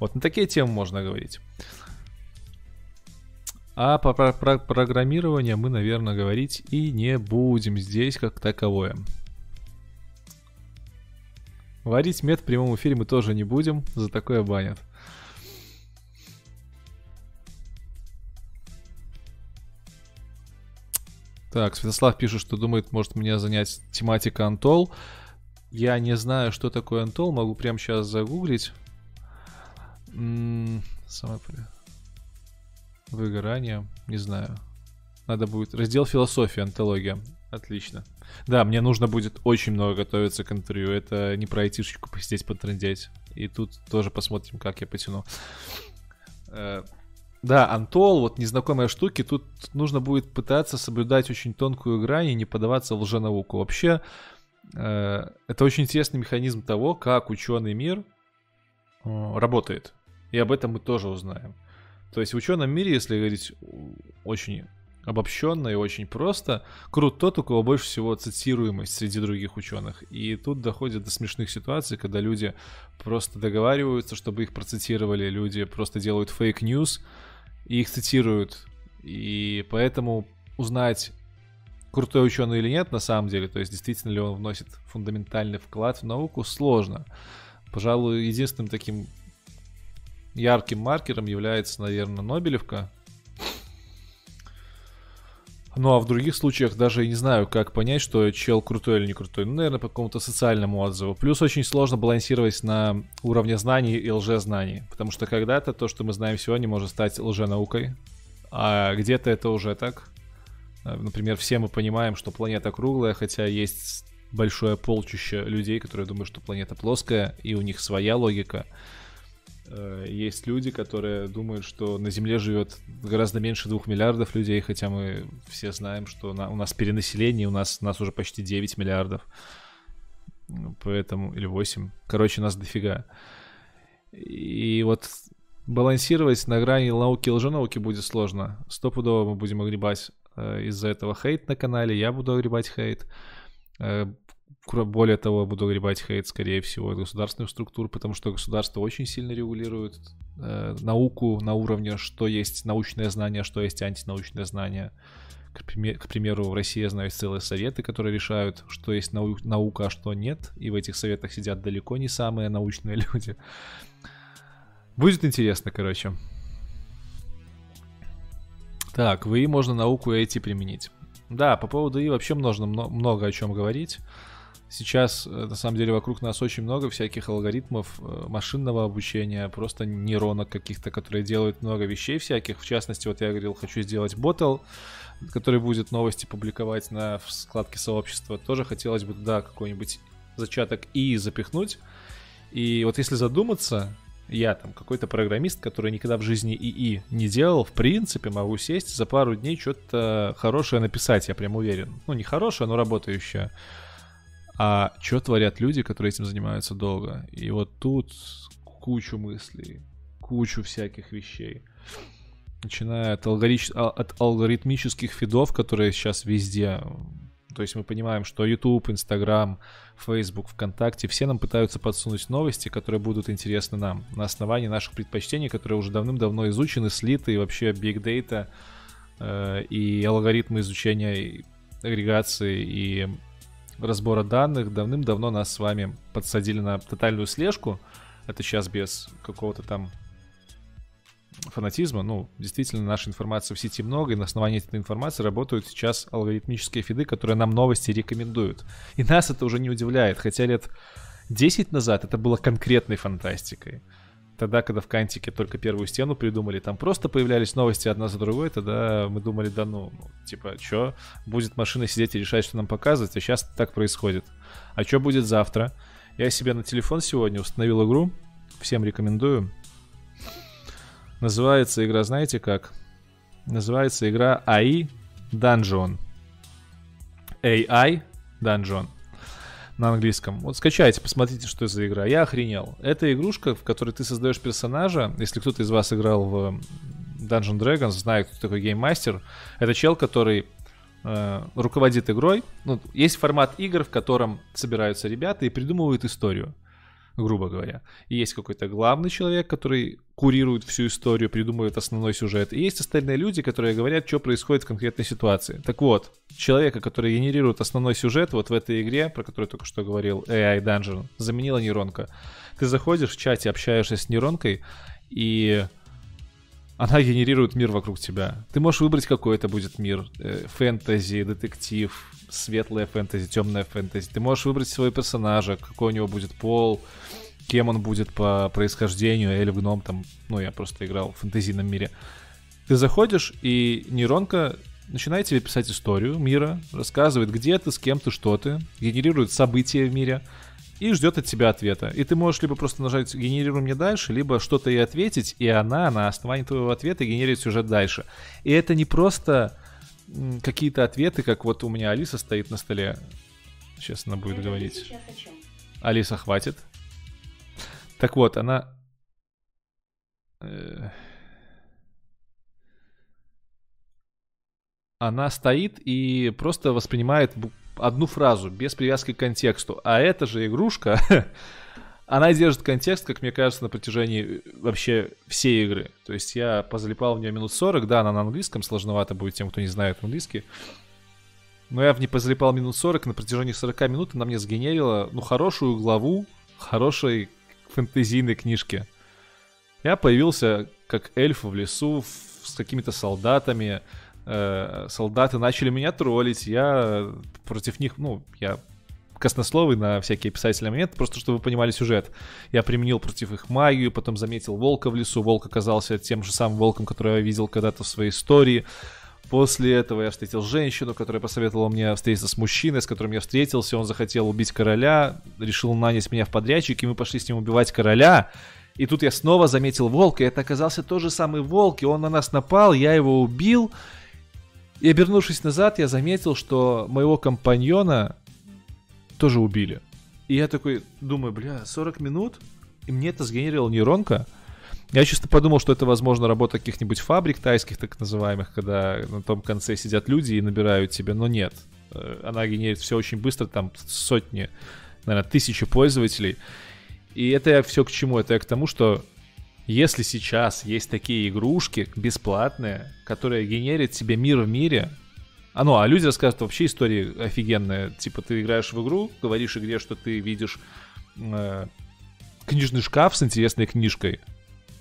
Вот на такие темы можно говорить. А по про про программированию мы, наверное, говорить и не будем здесь как таковое. Варить мед в прямом эфире мы тоже не будем, за такое банят. Так, Святослав пишет, что думает, может меня занять тематика Антол. Я не знаю, что такое Антол, могу прямо сейчас загуглить. М -м, самое Выгорание, не знаю. Надо будет... Раздел философия, антология. Отлично. Да, мне нужно будет очень много готовиться к интервью. Это не про айтишечку посидеть, потрындеть. И тут тоже посмотрим, как я потяну. Э, да, Антол, вот незнакомые штуки, тут нужно будет пытаться соблюдать очень тонкую грань и не подаваться в лженауку. Вообще, э, это очень интересный механизм того, как ученый мир э, работает. И об этом мы тоже узнаем. То есть в ученом мире, если говорить очень обобщенно и очень просто, крут тот, у кого больше всего цитируемость среди других ученых. И тут доходит до смешных ситуаций, когда люди просто договариваются, чтобы их процитировали, люди просто делают fake news и их цитируют. И поэтому узнать, крутой ученый или нет на самом деле, то есть действительно ли он вносит фундаментальный вклад в науку, сложно. Пожалуй, единственным таким ярким маркером является, наверное, Нобелевка. Ну а в других случаях даже и не знаю, как понять, что чел крутой или не крутой. Ну, наверное, по какому-то социальному отзыву. Плюс очень сложно балансировать на уровне знаний и лжезнаний. Потому что когда-то то, что мы знаем сегодня, может стать лженаукой. А где-то это уже так. Например, все мы понимаем, что планета круглая, хотя есть большое полчище людей, которые думают, что планета плоская, и у них своя логика. Э, есть люди, которые думают, что на Земле живет гораздо меньше двух миллиардов людей, хотя мы все знаем, что на, у нас перенаселение, у нас, у нас уже почти 9 миллиардов. Поэтому, или 8. Короче, нас дофига. И вот балансировать на грани науки и лженауки будет сложно. Стопудово мы будем огребать э, из-за этого хейт на канале, я буду огребать хейт. Более того, буду гребать хейт, скорее всего, от государственных структур, потому что государство очень сильно регулирует э, науку на уровне, что есть научное знание, что есть антинаучное знание. К, к примеру, в России, я знаю, целые советы, которые решают, что есть нау- наука, а что нет. И в этих советах сидят далеко не самые научные люди. Будет интересно, короче. Так, в ИИ можно науку и IT применить. Да, по поводу ИИ вообще можно много о чем говорить. Сейчас, э, на самом деле, вокруг нас очень много всяких алгоритмов э, машинного обучения, просто нейронок каких-то, которые делают много вещей всяких. В частности, вот я говорил, хочу сделать ботл, который будет новости публиковать на складке сообщества. Тоже хотелось бы туда какой-нибудь зачаток и запихнуть. И вот если задуматься, я там какой-то программист, который никогда в жизни ИИ не делал, в принципе, могу сесть за пару дней что-то хорошее написать, я прям уверен. Ну, не хорошее, но работающее. А что творят люди, которые этим занимаются долго? И вот тут кучу мыслей, кучу всяких вещей. Начиная от, алгорит... А, от алгоритмических фидов, которые сейчас везде. То есть мы понимаем, что YouTube, Instagram, Facebook, ВКонтакте, все нам пытаются подсунуть новости, которые будут интересны нам на основании наших предпочтений, которые уже давным-давно изучены, слиты, и вообще Big Data э, и алгоритмы изучения агрегации и разбора данных давным-давно нас с вами подсадили на тотальную слежку. Это сейчас без какого-то там фанатизма. Ну, действительно, нашей информации в сети много, и на основании этой информации работают сейчас алгоритмические фиды, которые нам новости рекомендуют. И нас это уже не удивляет, хотя лет 10 назад это было конкретной фантастикой. Тогда, когда в Кантике только первую стену придумали, там просто появлялись новости одна за другой, тогда мы думали, да ну, ну типа, что, будет машина сидеть и решать, что нам показывать, а сейчас так происходит. А что будет завтра? Я себе на телефон сегодня установил игру, всем рекомендую. Называется игра, знаете как? Называется игра AI Dungeon. AI Dungeon на английском. Вот скачайте, посмотрите, что это за игра. Я охренел. Это игрушка, в которой ты создаешь персонажа. Если кто-то из вас играл в Dungeon Dragons, знает, кто такой гейммастер. Это чел, который э, руководит игрой. Ну, есть формат игр, в котором собираются ребята и придумывают историю грубо говоря. И есть какой-то главный человек, который курирует всю историю, придумывает основной сюжет. И есть остальные люди, которые говорят, что происходит в конкретной ситуации. Так вот, человека, который генерирует основной сюжет вот в этой игре, про которую только что говорил, AI Dungeon, заменила нейронка. Ты заходишь в чате, общаешься с нейронкой, и она генерирует мир вокруг тебя. Ты можешь выбрать, какой это будет мир. Э, фэнтези, детектив, светлая фэнтези, темная фэнтези. Ты можешь выбрать своего персонажа, какой у него будет пол, кем он будет по происхождению, эльф, гном, там, ну, я просто играл в фэнтезийном мире. Ты заходишь, и нейронка начинает тебе писать историю мира, рассказывает, где ты, с кем ты, что ты, генерирует события в мире и ждет от тебя ответа. И ты можешь либо просто нажать «генерируй мне дальше», либо что-то ей ответить, и она на основании твоего ответа генерирует сюжет дальше. И это не просто какие-то ответы, как вот у меня Алиса стоит на столе. Сейчас она будет это говорить. Алиса, хватит. Так вот, она... Э, она стоит и просто воспринимает одну фразу без привязки к контексту. А эта же игрушка она держит контекст, как мне кажется, на протяжении э, вообще всей игры. То есть я позалипал в нее минут 40, да, она на английском, сложновато будет тем, кто не знает английский. Но я в ней позалипал минут 40, на протяжении 40 минут она мне сгенерила, ну, хорошую главу хорошей фэнтезийной книжки. Я появился как эльф в лесу с какими-то солдатами. Э, солдаты начали меня троллить. Я против них, ну, я коснословый на всякие писательные моменты, просто чтобы вы понимали сюжет. Я применил против их магию, потом заметил волка в лесу. Волк оказался тем же самым волком, который я видел когда-то в своей истории. После этого я встретил женщину, которая посоветовала мне встретиться с мужчиной, с которым я встретился. Он захотел убить короля, решил нанять меня в подрядчик, и мы пошли с ним убивать короля. И тут я снова заметил волка, и это оказался тот же самый волк, и он на нас напал, я его убил. И обернувшись назад, я заметил, что моего компаньона тоже убили. И я такой думаю, бля, 40 минут? И мне это сгенерировала нейронка? Я чисто подумал, что это, возможно, работа каких-нибудь фабрик тайских, так называемых, когда на том конце сидят люди и набирают тебе, но нет. Э, она генерит все очень быстро, там сотни, наверное, тысячи пользователей. И это я все к чему? Это я к тому, что если сейчас есть такие игрушки бесплатные, которые генерят себе мир в мире, а ну, а люди рассказывают вообще истории офигенные. Типа ты играешь в игру, говоришь игре, что ты видишь э, книжный шкаф с интересной книжкой,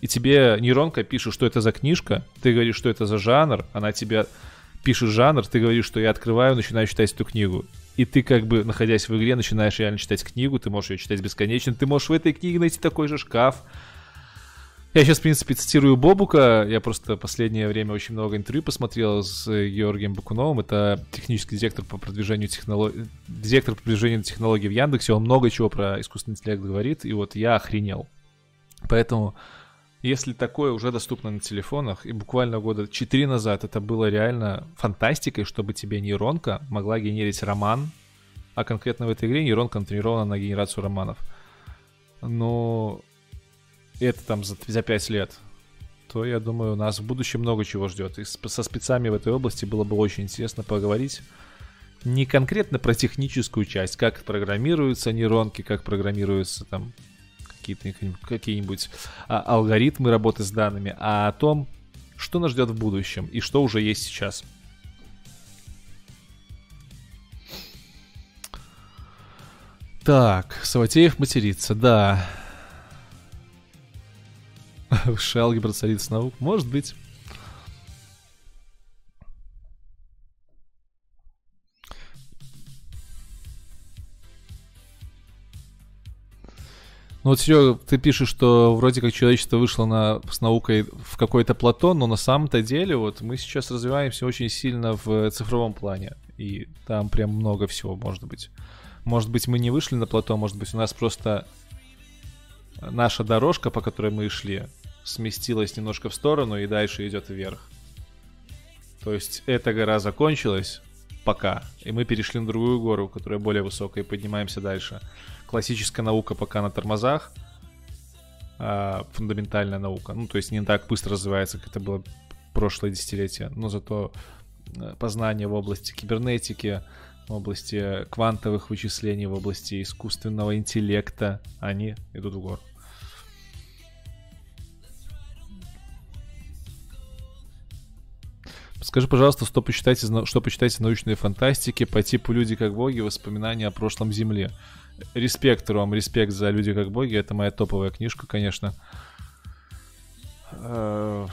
и тебе нейронка пишет, что это за книжка, ты говоришь, что это за жанр, она тебе пишет жанр, ты говоришь, что я открываю, начинаю читать эту книгу. И ты как бы, находясь в игре, начинаешь реально читать книгу, ты можешь ее читать бесконечно, ты можешь в этой книге найти такой же шкаф, я сейчас, в принципе, цитирую Бобука. Я просто последнее время очень много интервью посмотрел с Георгием Бакуновым. Это технический директор по продвижению технологий, директор по продвижению технологий в Яндексе. Он много чего про искусственный интеллект говорит, и вот я охренел. Поэтому, если такое уже доступно на телефонах, и буквально года 4 назад это было реально фантастикой, чтобы тебе нейронка могла генерить роман, а конкретно в этой игре нейронка натренирована на генерацию романов. Но это там за, за 5 лет, то я думаю, нас в будущем много чего ждет. И со спецами в этой области было бы очень интересно поговорить. Не конкретно про техническую часть, как программируются нейронки, как программируются там какие-то какие-нибудь а, алгоритмы работы с данными, а о том, что нас ждет в будущем и что уже есть сейчас. Так, Саватеев матерится, да. Высшая алгебра царица наук? Может быть. Ну вот, Серега, ты пишешь, что вроде как человечество вышло на, с наукой в какой-то плато, но на самом-то деле вот мы сейчас развиваемся очень сильно в цифровом плане. И там прям много всего может быть. Может быть, мы не вышли на плато, может быть, у нас просто наша дорожка, по которой мы шли, сместилась немножко в сторону и дальше идет вверх. То есть эта гора закончилась пока, и мы перешли на другую гору, которая более высокая, и поднимаемся дальше. Классическая наука пока на тормозах, а фундаментальная наука. Ну, то есть не так быстро развивается, как это было прошлое десятилетие, но зато э, познание в области кибернетики, в области квантовых вычислений, в области искусственного интеллекта, они идут в гору. Скажи, пожалуйста, что почитаете, что почитаете научной фантастики по типу «Люди как боги. Воспоминания о прошлом Земле». Респект вам, респект за «Люди как боги». Это моя топовая книжка, конечно. Э,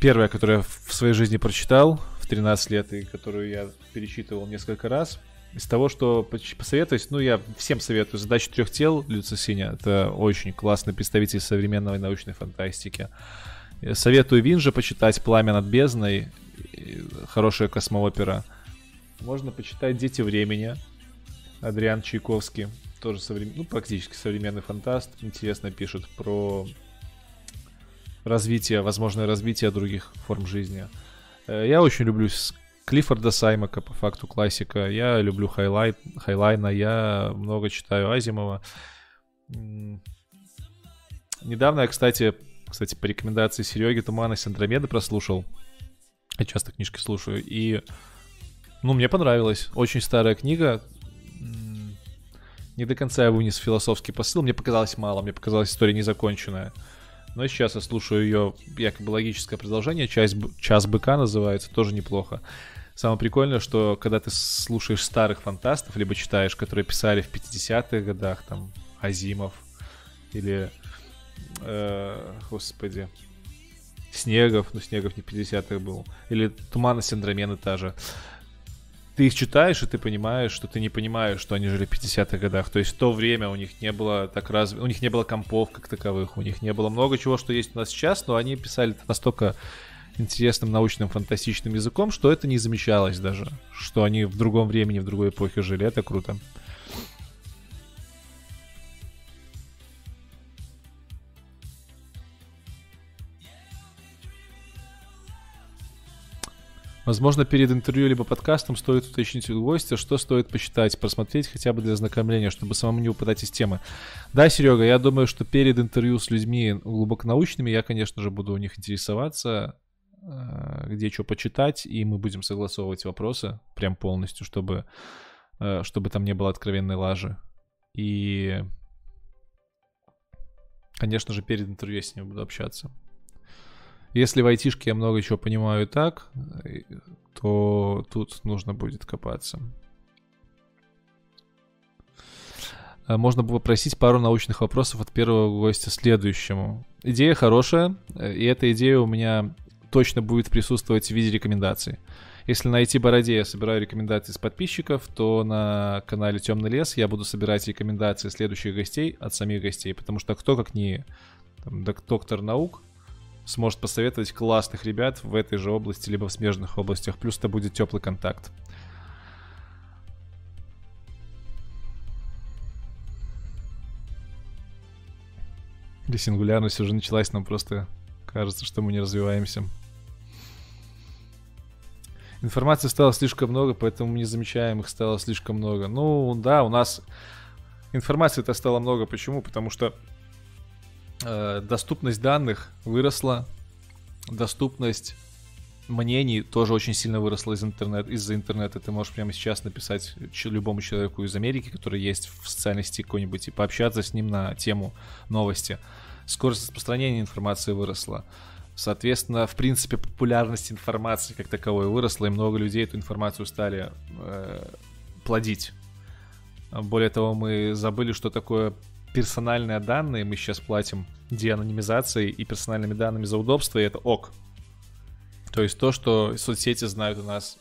первая, которую я в своей жизни прочитал в 13 лет и которую я перечитывал несколько раз. Из того, что посоветовать, ну, я всем советую «Задача трех тел» Люца Синя. Это очень классный представитель современной научной фантастики. Советую Винжа почитать «Пламя над бездной» хорошая космоопера. Можно почитать «Дети времени», Адриан Чайковский, тоже современ... ну, практически современный фантаст, интересно пишет про развитие, возможное развитие других форм жизни. Э, я очень люблю Клиффорда Саймака, по факту классика. Я люблю Хайнлайн, Хайнлайна, я много читаю Азимова. Недавно я, кстати, кстати, по рекомендации Сереги «Туманность Андромеды» прослушал. Я часто книжки слушаю. И, ну, мне понравилось. Очень старая книга. Не до конца я вынес философский посыл. Мне показалось мало. Мне показалась история незаконченная. Но сейчас я слушаю ее якобы логическое продолжение. Часть, «Час быка» называется. Тоже неплохо. Самое прикольное, что когда ты слушаешь старых фантастов, либо читаешь, которые писали в 50-х годах, там, Азимов, или, э, господи, Снегов, ну Снегов не 50-х был, или Туманность Андромены та же. Ты их читаешь, и ты понимаешь, что ты не понимаешь, что они жили в 50-х годах. То есть в то время у них не было так раз... У них не было компов как таковых, у них не было много чего, что есть у нас сейчас, но они писали настолько интересным научным фантастичным языком, что это не замечалось даже, что они в другом времени, в другой эпохе жили. Это круто. Возможно, перед интервью либо подкастом стоит уточнить у гостя, что стоит почитать, просмотреть хотя бы для ознакомления, чтобы самому не упадать из темы. Да, Серега, я думаю, что перед интервью с людьми глубоконаучными я, конечно же, буду у них интересоваться, э, где что почитать, и мы будем согласовывать вопросы прям полностью, чтобы, э, чтобы там не было откровенной лажи. И, конечно же, перед интервью я с ними буду общаться. Если в айтишке я много чего понимаю и так, то тут нужно будет копаться. А можно было попросить пару научных вопросов от первого гостя следующему. Идея хорошая, и эта идея у меня точно будет присутствовать в виде рекомендаций. Если на IT-бороде я собираю рекомендации с подписчиков, то на канале Темный лес я буду собирать рекомендации следующих гостей от самих гостей, потому что кто как не там, доктор наук сможет посоветовать классных ребят в этой же области, либо в смежных областях. Плюс это будет теплый контакт. Или сингулярность уже началась, нам просто кажется, что мы не развиваемся. Информации стало слишком много, поэтому мы не замечаем их стало слишком много. Ну, да, у нас информации-то стало много. Почему? Потому что доступность данных выросла, доступность мнений тоже очень сильно выросла из интернета, из-за интернета. Ты можешь прямо сейчас написать любому человеку из Америки, который есть в социальной сети какой-нибудь, и пообщаться с ним на тему новости. Скорость распространения информации выросла. Соответственно, в принципе, популярность информации как таковой выросла, и много людей эту информацию стали э, плодить. Более того, мы забыли, что такое персональные данные мы сейчас платим деанонимизацией и персональными данными за удобство, и это ок. То есть то, что соцсети знают у нас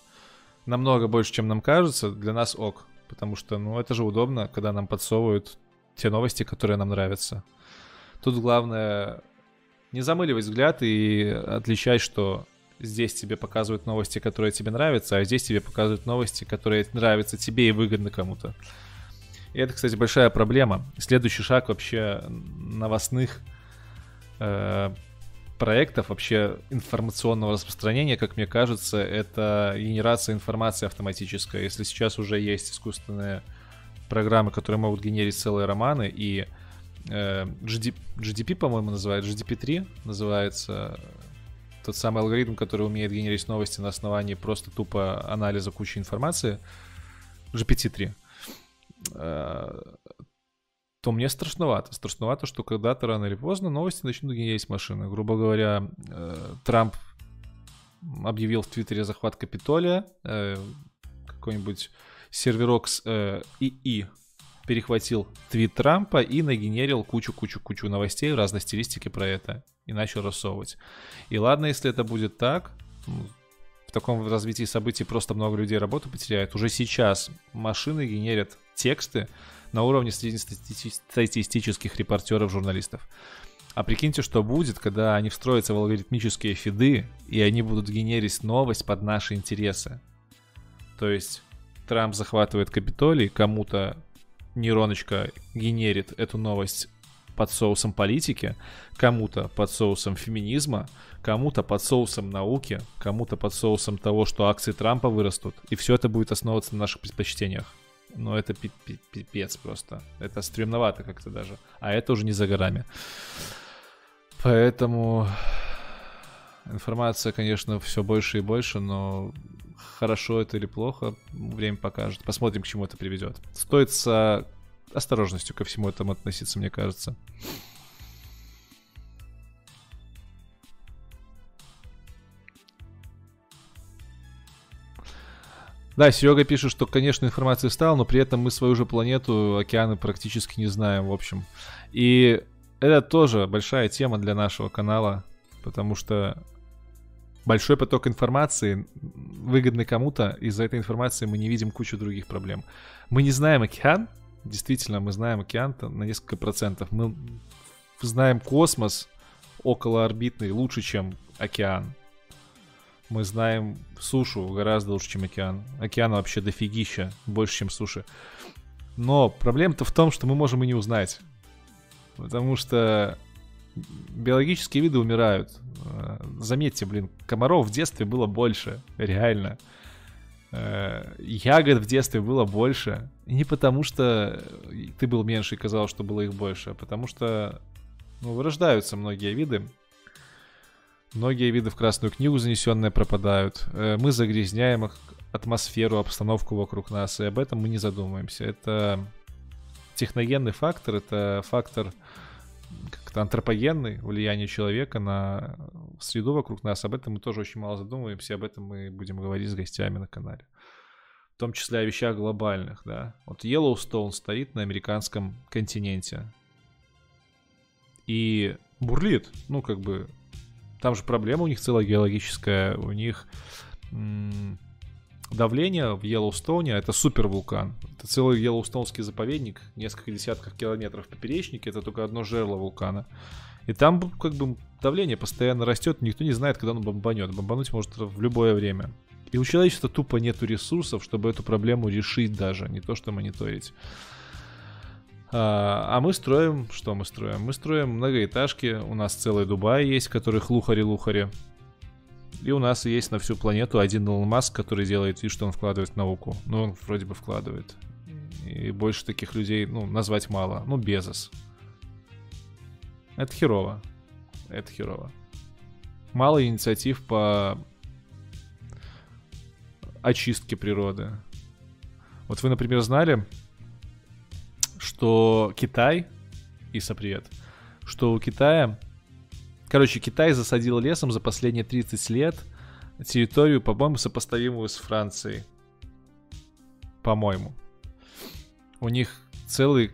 намного больше, чем нам кажется, для нас ок. Потому что, ну, это же удобно, когда нам подсовывают те новости, которые нам нравятся. Тут главное не замыливать взгляд и отличать, что здесь тебе показывают новости, которые тебе нравятся, а здесь тебе показывают новости, которые нравятся тебе и выгодны кому-то. И это, кстати, большая проблема. Следующий шаг вообще новостных э, проектов, вообще информационного распространения, как мне кажется, это генерация информации автоматическая. Если сейчас уже есть искусственные программы, которые могут генерить целые романы, и э, GDP, GDP, по-моему, называют, GDP-3 называется тот самый алгоритм, который умеет генерить новости на основании просто тупо анализа кучи информации, GPT-3, э, то мне страшновато. Страшновато, что когда-то рано или поздно новости начнут генерить машины. Грубо говоря, э, Трамп объявил в Твиттере захват Капитолия, э, какой-нибудь серверок с ИИ перехватил твит Трампа и нагенерил кучу-кучу-кучу новостей в разной стилистике про это и начал рассовывать. И ладно, если это будет так, ну, в таком развитии событий просто много людей работу потеряют. Уже сейчас машины генерят тексты на уровне статистических репортеров, журналистов. А прикиньте, что будет, когда они встроятся в алгоритмические фиды, и они будут генерить новость под наши интересы. То есть Трамп захватывает Капитолий, кому-то нейроночка генерит эту новость под соусом политики, кому-то под соусом феминизма, кому-то под соусом науки, кому-то под соусом того, что акции Трампа вырастут. И все это будет основываться на наших предпочтениях. Но это пипец просто. Это стремновато как-то даже. А это уже не за горами. Поэтому информация, конечно, все больше и больше, но хорошо это или плохо, время покажет. Посмотрим, к чему это приведет. Стоит с осторожностью ко всему этому относиться, мне кажется. Да, Серега пишет, что, конечно, информации стало, но при этом мы свою же планету, океаны практически не знаем, в общем. И это тоже большая тема для нашего канала, потому что большой поток информации выгодный кому-то, из-за этой информации мы не видим кучу других проблем. Мы не знаем океан, действительно, мы знаем океан на несколько процентов. Мы знаем космос околоорбитный лучше, чем океан. Мы знаем сушу гораздо лучше, чем океан. Океан вообще дофигища, больше, чем суши. Но проблема-то в том, что мы можем и не узнать. Потому что биологические виды умирают. Заметьте, блин, комаров в детстве было больше, реально. Э, ягод в детстве было больше. Не потому, что ты был меньше и казалось, что было их больше, а потому что ну, вырождаются многие виды. Многие виды в Красную книгу занесенные пропадают. Э, мы загрязняем атмосферу, обстановку вокруг нас, и об этом мы не задумываемся. Это техногенный фактор, это фактор как-то антропогенный, влияние человека на среду вокруг нас. Об этом мы тоже очень мало задумываемся, об этом мы будем говорить с гостями на канале. В том числе о вещах глобальных, да. Вот Йеллоустоун стоит на американском континенте. И бурлит, ну, как бы, там же проблема у них целая геологическая, у них давление в Йеллоустоуне, это супер вулкан. Это целый Йеллоустонский заповедник, несколько десятков километров поперечнике, это только одно жерло вулкана. И там как бы давление постоянно растет, никто не знает, когда оно бомбанет. Бомбануть может в любое время. И у человечества тупо нету ресурсов, чтобы эту проблему решить даже, не то что мониторить. А, а мы строим, что мы строим? Мы строим многоэтажки, у нас целый Дубай есть, в которых лухари-лухари. И у нас есть на всю планету один Илон Маск, который делает вид, что он вкладывает в науку. Ну, он вроде бы вкладывает. И больше таких людей, ну, назвать мало. Ну, Безос. Это херово. Это херово. Мало инициатив по очистке природы. Вот вы, например, знали, что Китай, Иса, привет, что у Китая Короче, Китай засадил лесом за последние 30 лет территорию, по-моему, сопоставимую с Францией. По-моему. У них целый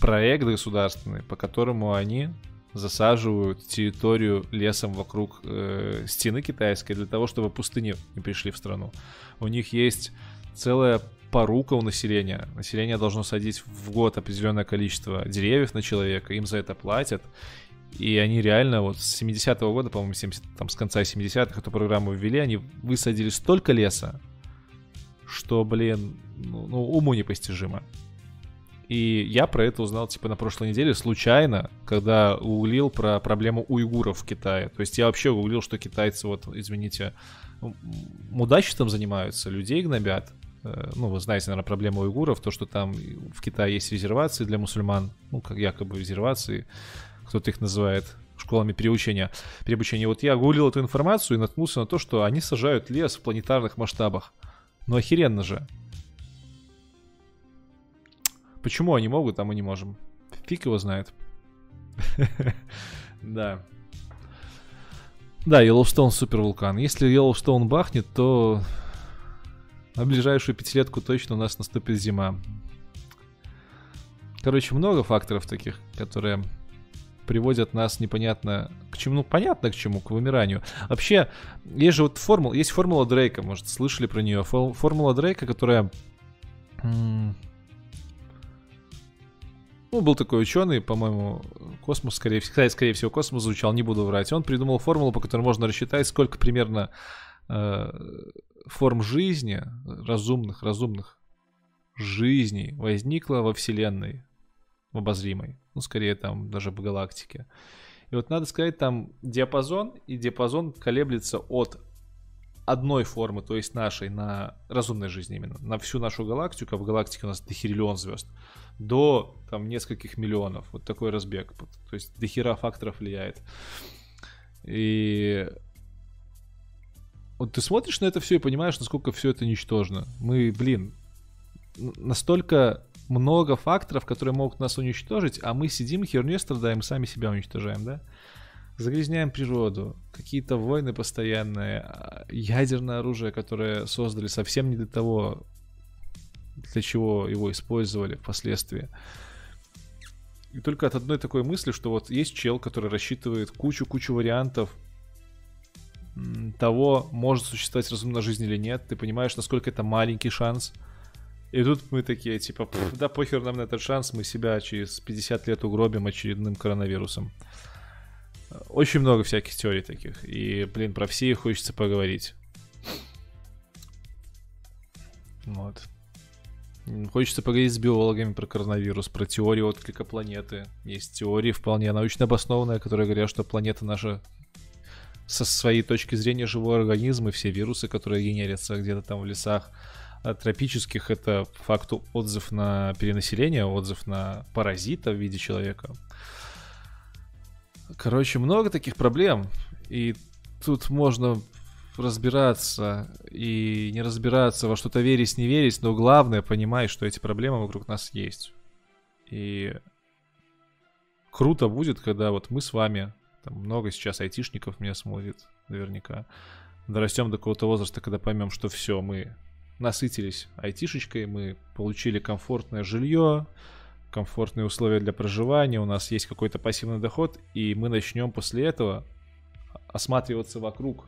проект государственный, по которому они засаживают территорию лесом вокруг э, стены китайской для того, чтобы пустыни не пришли в страну. У них есть целая порука у населения. Население должно садить в год определенное количество деревьев на человека, им за это платят. И они реально вот с 70-го года, по-моему, 70, там с конца 70-х эту программу ввели, они высадили столько леса, что, блин, ну, ну уму непостижимо. И я про это узнал, типа, на прошлой неделе случайно, когда гуглил про проблему уйгуров в Китае. То есть я вообще гуглил, что китайцы, вот, извините, мудачеством занимаются, людей гнобят. Э, ну, вы знаете, наверное, проблему уйгуров, то, что там в Китае есть резервации для мусульман, ну, как якобы резервации, кто-то их называет школами переучения, переобучения. Вот я гуглил эту информацию и наткнулся на то, что они сажают лес в планетарных масштабах. Ну, охеренно же. Почему они могут, а мы не можем? Фиг его знает. Да. Да, Йеллоустоун супер вулкан. Если Йеллоустоун бахнет, то на ближайшую пятилетку точно у нас наступит зима. Короче, много факторов таких, которые приводят нас непонятно к чему. Ну, понятно к чему, к вымиранию. Вообще, есть же вот формула, есть формула Дрейка, может, слышали про нее. Формула Дрейка, которая ну, был такой ученый, по-моему, космос, скорее, всего, скорее всего, космос звучал, не буду врать. Он придумал формулу, по которой можно рассчитать, сколько примерно э, форм жизни, разумных, разумных жизней возникло во Вселенной, в обозримой. Ну, скорее, там, даже в галактике. И вот надо сказать, там диапазон, и диапазон колеблется от одной формы, то есть нашей, на разумной жизни именно, на всю нашу галактику, а в галактике у нас дохериллион звезд, до там нескольких миллионов. Вот такой разбег. То есть дохера факторов влияет. И вот ты смотришь на это все и понимаешь, насколько все это ничтожно. Мы, блин, настолько много факторов, которые могут нас уничтожить, а мы сидим, херню страдаем, сами себя уничтожаем, да? загрязняем природу, какие-то войны постоянные, а, ядерное оружие, которое создали совсем не для того, для чего его использовали впоследствии. И только от одной такой мысли, что вот есть чел, который рассчитывает кучу-кучу вариантов того, может существовать разумная жизнь или нет, ты понимаешь, насколько это маленький шанс. И тут мы такие, типа, да похер нам на этот шанс, мы себя через 50 лет угробим очередным коронавирусом. Очень много всяких теорий таких. И, блин, про все их хочется поговорить. Вот. Хочется поговорить с биологами про коронавирус, про теорию отклика планеты. Есть теории вполне научно обоснованные, которые говорят, что планета наша со своей точки зрения живой организм, и все вирусы, которые генерятся где-то там в лесах а тропических, это факту отзыв на перенаселение, отзыв на паразита в виде человека. Короче, много таких проблем. И тут можно разбираться и не разбираться, во что-то верить, не верить, но главное понимать, что эти проблемы вокруг нас есть. И круто будет, когда вот мы с вами, там много сейчас айтишников меня смотрит наверняка, дорастем до какого-то возраста, когда поймем, что все, мы насытились айтишечкой, мы получили комфортное жилье, комфортные условия для проживания, у нас есть какой-то пассивный доход, и мы начнем после этого осматриваться вокруг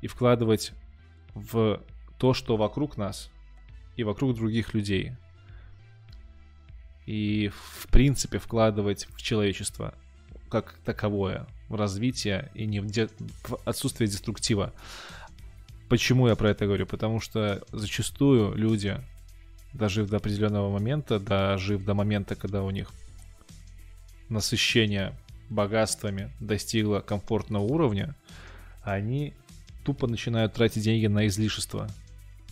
и вкладывать в то, что вокруг нас и вокруг других людей. И в принципе вкладывать в человечество как таковое, развитие и не в, де- в отсутствие деструктива. Почему я про это говорю? Потому что зачастую люди дожив до определенного момента, дожив до момента, когда у них насыщение богатствами достигло комфортного уровня, они тупо начинают тратить деньги на излишество.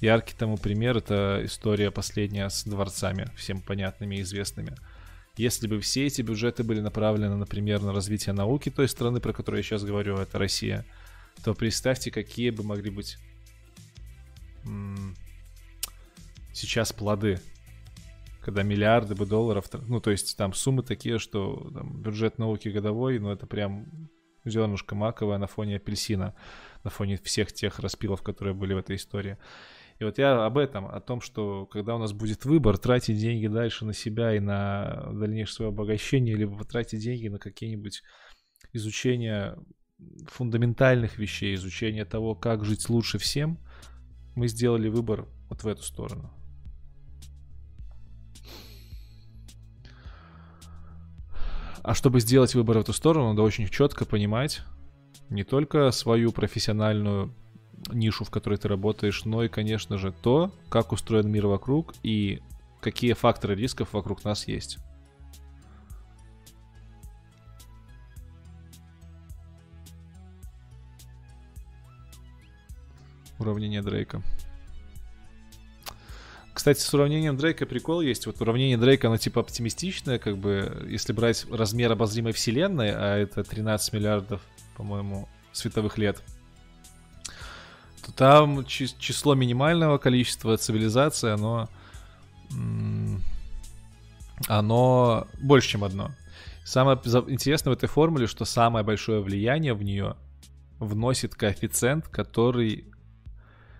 Яркий тому пример — это история последняя с дворцами, всем понятными и известными. Если бы все эти бюджеты были направлены, например, на развитие науки той страны, про которую я сейчас говорю, это Россия, то представьте, какие бы могли быть сейчас плоды. Когда миллиарды бы долларов, ну, то есть там суммы такие, что там, бюджет науки годовой, ну, это прям зернышко маковое на фоне апельсина, на фоне всех тех распилов, которые были в этой истории. И вот я об этом, о том, что когда у нас будет выбор, тратить деньги дальше на себя и на дальнейшее свое обогащение, либо потратить деньги на какие-нибудь изучения фундаментальных вещей, изучение того, как жить лучше всем, мы сделали выбор вот в эту сторону. А чтобы сделать выбор в эту сторону, надо очень четко понимать не только свою профессиональную нишу, в которой ты работаешь, но и, конечно же, то, как устроен мир вокруг и какие факторы рисков вокруг нас есть. Уравнение Дрейка. Кстати, с уравнением Дрейка прикол есть. Вот уравнение Дрейка, оно типа оптимистичное, как бы, если брать размер обозримой вселенной, а это 13 миллиардов, по-моему, световых лет, то там число минимального количества цивилизаций, оно, оно больше, чем одно. Самое интересное в этой формуле, что самое большое влияние в нее вносит коэффициент, который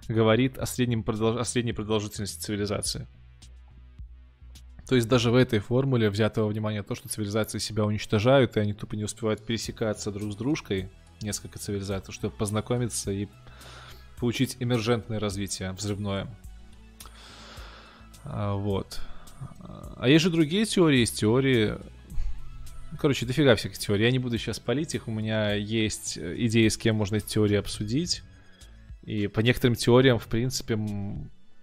говорит о, среднем о средней продолжительности цивилизации. То есть даже в этой формуле взято во внимание то, что цивилизации себя уничтожают, и они тупо не успевают пересекаться друг с дружкой, несколько цивилизаций, чтобы познакомиться и получить эмержентное развитие, взрывное. А, вот. А есть же другие теории, есть теории... Ну, короче, дофига всяких теорий. Я не буду сейчас палить их, у меня есть идеи, с кем можно эти теории обсудить. И по некоторым теориям, в принципе,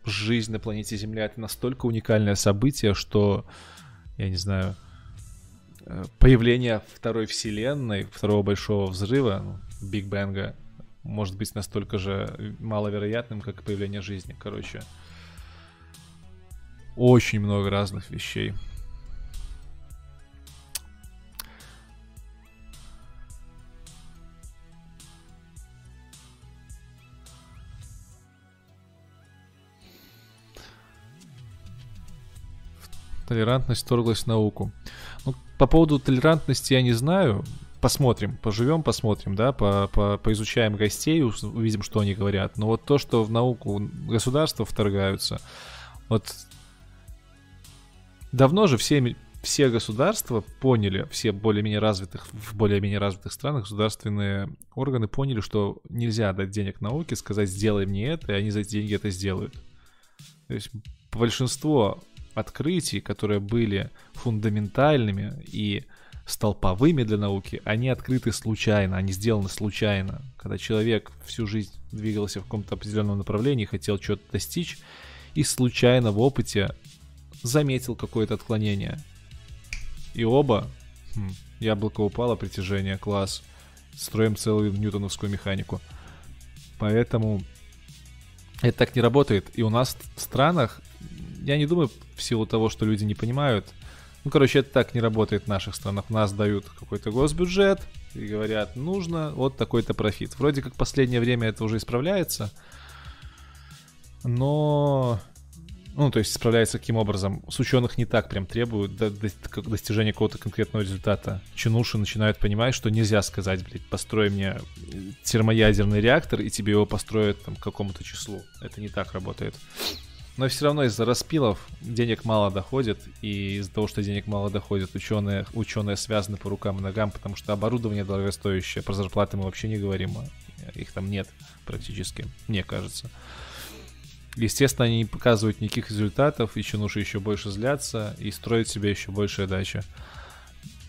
жизнь на планете Земля это настолько уникальное событие, что, я не знаю, э, появление второй вселенной, второго большого взрыва, ну, Биг Бенга, может быть настолько же маловероятным, как и появление жизни. Короче, очень много разных вещей. толерантность вторглась в науку. Ну, по поводу толерантности я не знаю. Посмотрим, поживем, посмотрим, да, по, по, поизучаем гостей, увидим, что они говорят. Но вот то, что в науку государства вторгаются, вот давно же все, все государства поняли, все более-менее развитых, в более-менее развитых странах государственные органы поняли, что нельзя дать денег науке, сказать, сделай мне это, и они за эти деньги это сделают. То есть большинство открытий, которые были фундаментальными и столповыми для науки, они открыты случайно, они сделаны случайно. Когда человек всю жизнь двигался в каком-то определенном направлении, хотел что-то достичь, и случайно в опыте заметил какое-то отклонение. И оба, хм, яблоко упало, притяжение, класс, строим целую ньютоновскую механику. Поэтому это так не работает. И у нас в странах я не думаю, в силу того, что люди не понимают. Ну, короче, это так не работает в наших странах. Нас дают какой-то госбюджет и говорят, нужно вот такой-то профит. Вроде как последнее время это уже исправляется, но... Ну, то есть справляется каким образом? С ученых не так прям требуют до, достижения какого-то конкретного результата. Чинуши начинают понимать, что нельзя сказать, блядь, построй мне термоядерный реактор, и тебе его построят там к какому-то числу. Это не так работает. Но все равно из-за распилов денег мало доходит, и из-за того, что денег мало доходит, ученые, ученые связаны по рукам и ногам, потому что оборудование дорогостоящее, про зарплаты мы вообще не говорим, их там нет практически, мне кажется. Естественно, они не показывают никаких результатов, еще нужно еще больше зляться и строить себе еще большая дача.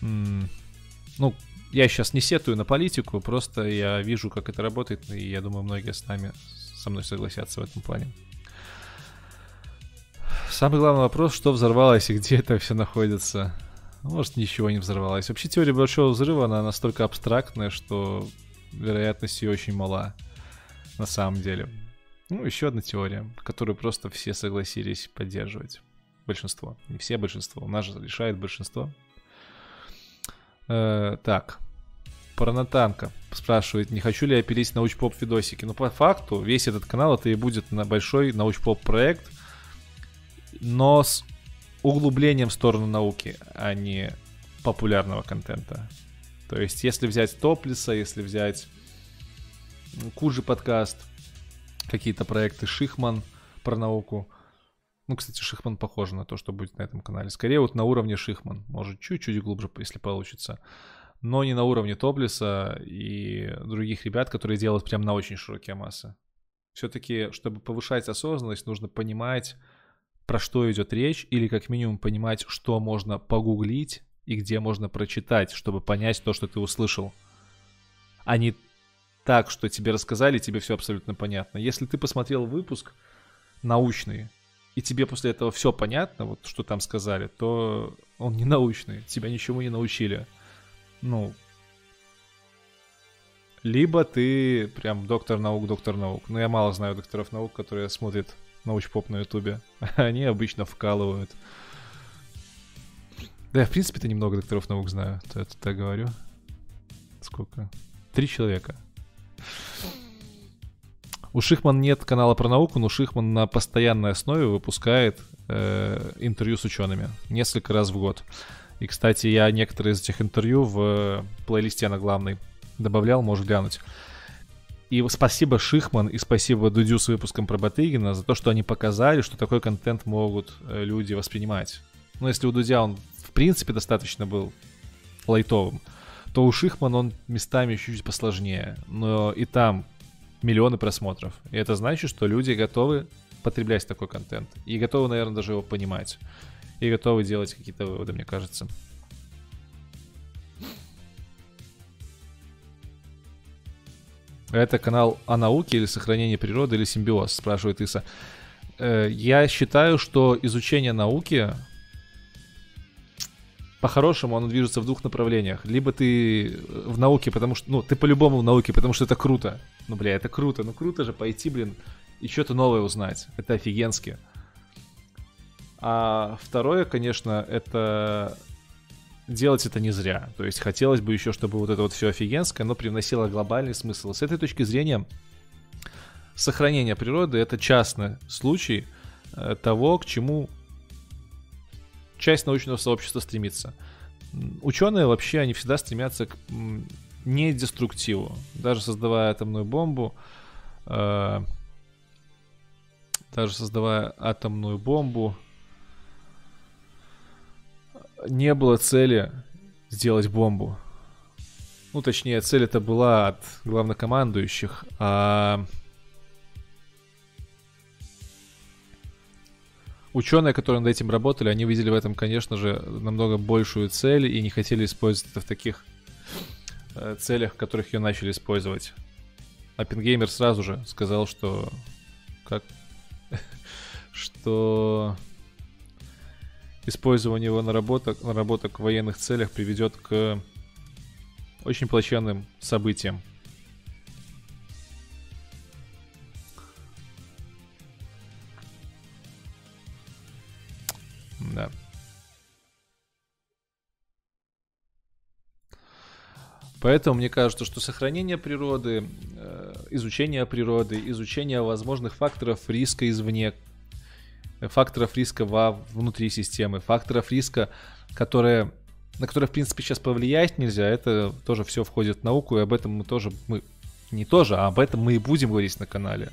Ну, я сейчас не сетую на политику, просто я вижу, как это работает, и я думаю, многие с нами со мной согласятся в этом плане. Самый главный вопрос, что взорвалось и где это все находится. Может, ничего не взорвалось. Вообще, теория Большого Взрыва, она настолько абстрактная, что вероятность ее очень мала. На самом деле. Ну, еще одна теория, которую просто все согласились поддерживать. Большинство. Не все, большинство. У нас же решает большинство. Э, так. Про Натанка спрашивает, не хочу ли я пилить научпоп видосики. Ну, по факту, весь этот канал это и будет на большой научпоп проект — но с углублением в сторону науки, а не популярного контента. То есть, если взять Топлиса, если взять Кужи подкаст, какие-то проекты Шихман про науку. Ну, кстати, Шихман похож на то, что будет на этом канале. Скорее вот на уровне Шихман. Может, чуть-чуть глубже, если получится. Но не на уровне Топлиса и других ребят, которые делают прям на очень широкие массы. Все-таки, чтобы повышать осознанность, нужно понимать, про что идет речь, или как минимум понимать, что можно погуглить, и где можно прочитать, чтобы понять то, что ты услышал. А не так, что тебе рассказали, тебе все абсолютно понятно. Если ты посмотрел выпуск научный, и тебе после этого все понятно, вот что там сказали, то он не научный, тебя ничему не научили. Ну, либо ты прям доктор наук, доктор наук. Но я мало знаю докторов наук, которые смотрят научпоп на ютубе. Они обычно вкалывают. Да, я, в принципе-то немного докторов наук знаю, то я так говорю. Сколько? Три человека. У Шихман нет канала про науку, но Шихман на постоянной основе выпускает э, интервью с учеными несколько раз в год. И, кстати, я некоторые из этих интервью в плейлисте на главной добавлял, можешь глянуть. И спасибо Шихман и спасибо Дудю с выпуском про Батыгина за то, что они показали, что такой контент могут э, люди воспринимать. Ну, если у Дудя он в принципе достаточно был лайтовым, то у Шихман он местами чуть-чуть посложнее. Но и там миллионы просмотров. И это значит, что люди готовы потреблять такой контент. И готовы, наверное, даже его понимать. И готовы делать какие-то выводы, мне кажется. Это канал о науке или сохранении природы или симбиоз, спрашивает Иса. Э, я считаю, что изучение науки по-хорошему оно движется в двух направлениях. Либо ты в науке, потому что, ну, ты по-любому в науке, потому что это круто. Ну, бля, это круто. Ну, круто же пойти, блин, и что-то новое узнать. Это офигенски. А второе, конечно, это делать это не зря. То есть хотелось бы еще, чтобы вот это вот все офигенское, но привносило глобальный смысл. С этой точки зрения, сохранение природы — это частный случай э, того, к чему часть научного сообщества стремится. Ученые вообще, они всегда стремятся к не деструктиву. Даже создавая атомную бомбу, э, даже создавая атомную бомбу, не было цели сделать бомбу. Ну, точнее, цель это была от главнокомандующих, а ученые, которые над этим работали, они видели в этом, конечно же, намного большую цель и не хотели использовать это в таких э, целях, в которых ее начали использовать. Оппенгеймер сразу же сказал, что как что использование его наработок, наработок в военных целях приведет к очень плачевным событиям. Да. Поэтому мне кажется, что сохранение природы, э, изучение природы, изучение возможных факторов риска извне, факторов риска во внутри системы, факторов риска, которые, на которые, в принципе, сейчас повлиять нельзя, это тоже все входит в науку, и об этом мы тоже, мы не тоже, а об этом мы и будем говорить на канале.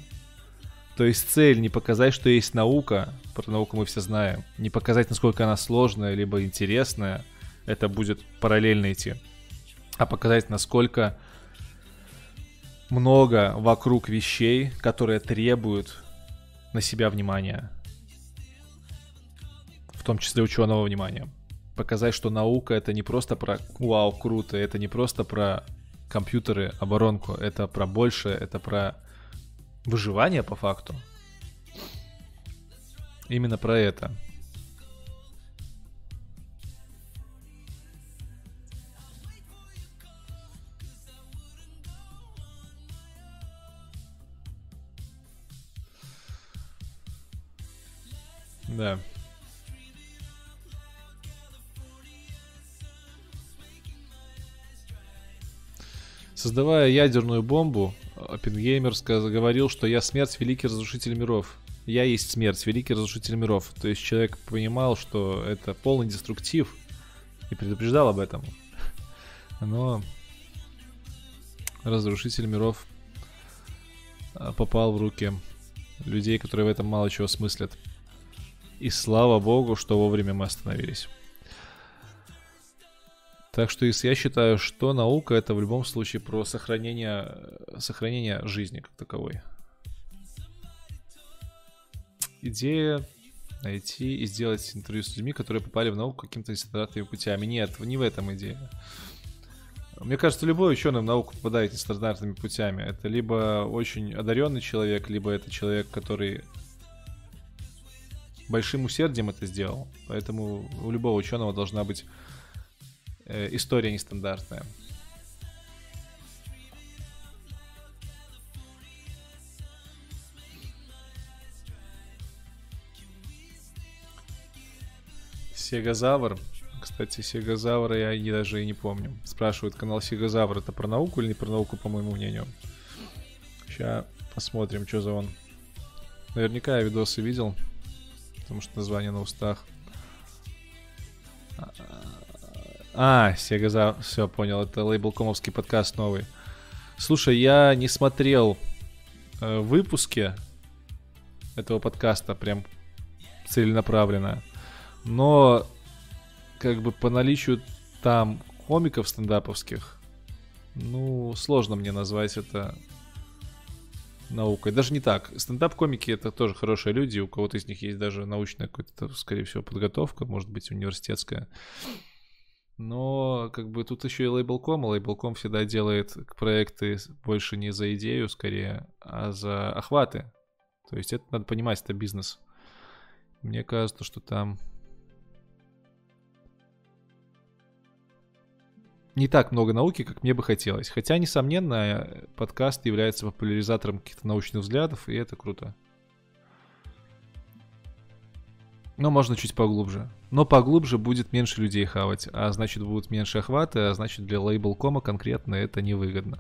То есть цель не показать, что есть наука, про науку мы все знаем, не показать, насколько она сложная, либо интересная, это будет параллельно идти, а показать, насколько много вокруг вещей, которые требуют на себя внимания, в том числе ученого внимания. Показать, что наука это не просто про вау, круто, это не просто про компьютеры, оборонку, это про большее, это про выживание по факту. Именно про это. Да. Создавая ядерную бомбу, Оппенгеймер говорил, что я смерть, великий разрушитель миров. Я есть смерть, великий разрушитель миров. То есть человек понимал, что это полный деструктив и предупреждал об этом. Но разрушитель миров а, попал в руки людей, которые в этом мало чего смыслят. И слава богу, что вовремя мы остановились. Так что если я считаю, что наука это в любом случае про сохранение, сохранение жизни как таковой. Идея найти и сделать интервью с людьми, которые попали в науку каким-то нестандартными путями. Нет, не в этом идея. Мне кажется, любой ученый в науку попадает нестандартными путями. Это либо очень одаренный человек, либо это человек, который большим усердием это сделал. Поэтому у любого ученого должна быть э, история нестандартная. Сегозавр. Кстати, Сегозавра я не, даже и не помню. Спрашивают, канал Сегозавр это про науку или не про науку, по моему мнению. Сейчас посмотрим, что за он. Наверняка я видосы видел, потому что название на устах. А, Сегозавр, все, понял, это лейбл комовский подкаст новый. Слушай, я не смотрел э, выпуски этого подкаста прям целенаправленно. Но как бы по наличию там комиков стендаповских, ну, сложно мне назвать это наукой. Даже не так. Стендап-комики это тоже хорошие люди, у кого-то из них есть даже научная какая-то, скорее всего, подготовка, может быть, университетская. Но как бы тут еще и лейблком, а лейблком всегда делает проекты больше не за идею, скорее, а за охваты. То есть это надо понимать, это бизнес. Мне кажется, что там не так много науки, как мне бы хотелось. Хотя, несомненно, подкаст является популяризатором каких-то научных взглядов, и это круто. Но можно чуть поглубже. Но поглубже будет меньше людей хавать, а значит будут меньше охваты, а значит для лейбл.кома конкретно это невыгодно.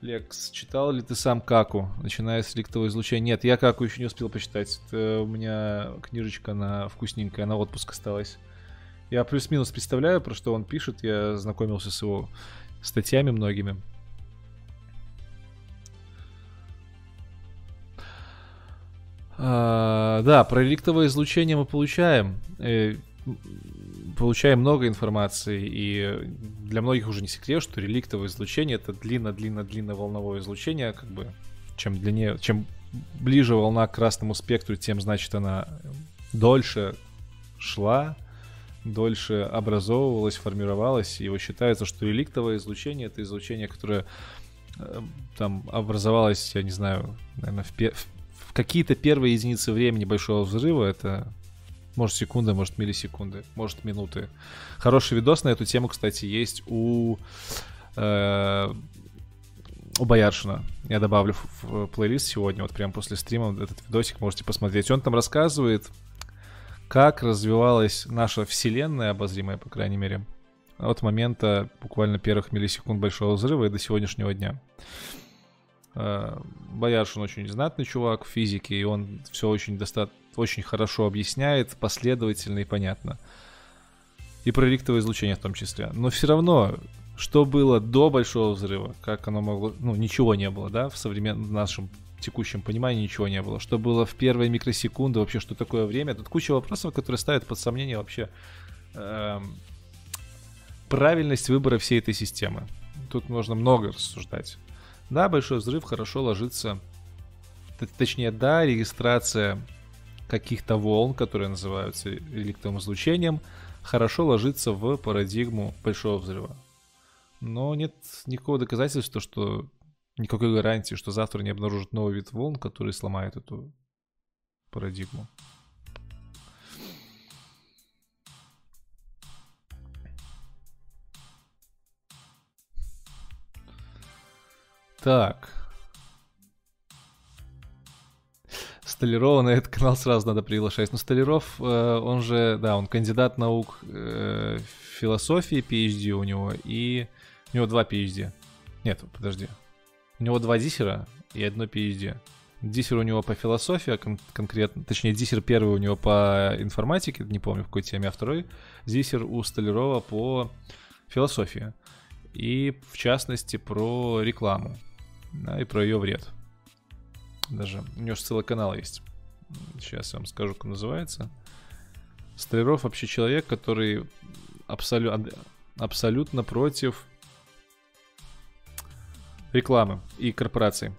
Лекс, читал ли ты сам Каку, начиная с ликтового излучения? Нет, я Каку еще не успел почитать. Это у меня книжечка на вкусненькая, на отпуск осталась. Я плюс-минус представляю, про что он пишет. Я знакомился с его статьями многими. А, да, про реликтовое излучение мы получаем. Э, получаем много информации, и для многих уже не секрет, что реликтовое излучение это длинно-длинно-длинно волновое излучение, как бы чем длиннее, чем ближе волна к красному спектру, тем значит она дольше шла, дольше образовывалось, формировалось, и вот считается, что реликтовое излучение — это излучение, которое э, там образовалось, я не знаю, наверное, в, пе- какие-то первые единицы времени большого взрыва, это может секунды, может миллисекунды, может минуты. Хороший видос на эту тему, кстати, есть у э, у Бояршина. Я добавлю в, в плейлист сегодня, вот прямо после стрима этот видосик можете посмотреть. Он там рассказывает как развивалась наша вселенная, обозримая, по крайней мере, от момента буквально первых миллисекунд Большого Взрыва и до сегодняшнего дня. Э, Бояршин очень знатный чувак в физике, и он все очень, доста... очень хорошо объясняет, последовательно и понятно. И про ректовое излучение в том числе. Но все равно, что было до Большого Взрыва, как оно могло... Ну, ничего не было, да, в современном нашем текущем понимании ничего не было. Что было в первые микросекунды, вообще, что такое время. Тут куча вопросов, которые ставят под сомнение вообще э, правильность выбора всей этой системы. Тут можно много рассуждать. Да, большой взрыв хорошо ложится. Точнее, да, регистрация каких-то волн, которые называются реликтовым излучением, хорошо ложится в парадигму большого взрыва. Но нет никакого доказательства, что никакой гарантии, что завтра не обнаружат новый вид волн, который сломает эту парадигму. Так. Столярова на этот канал сразу надо приглашать. Но Столяров, э, он же, да, он кандидат наук э, философии, PhD у него, и у него два PhD. Нет, подожди, у него два диссера и одно PhD. Диссер у него по философии а кон- конкретно, точнее, диссер первый у него по информатике, не помню в какой теме, а второй диссер у Столярова по философии. И, в частности, про рекламу, да, и про ее вред. Даже у него же целый канал есть. Сейчас я вам скажу, как называется. Столяров вообще человек, который абсолю- абсолютно против рекламы и корпораций.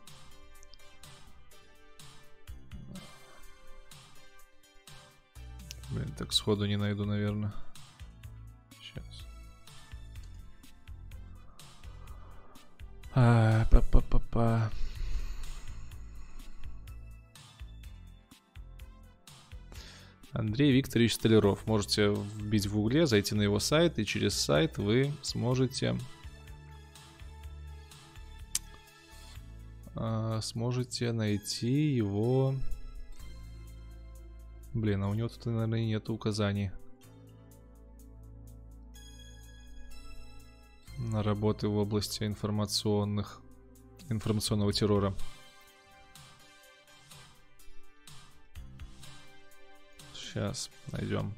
так сходу не найду, наверное. А, па -па -па -па. Андрей Викторович Столяров. Можете вбить в угле, зайти на его сайт, и через сайт вы сможете э, сможете найти его. Блин, а у него тут, наверное, нет указаний. Работы в области информационных информационного террора. Сейчас найдем.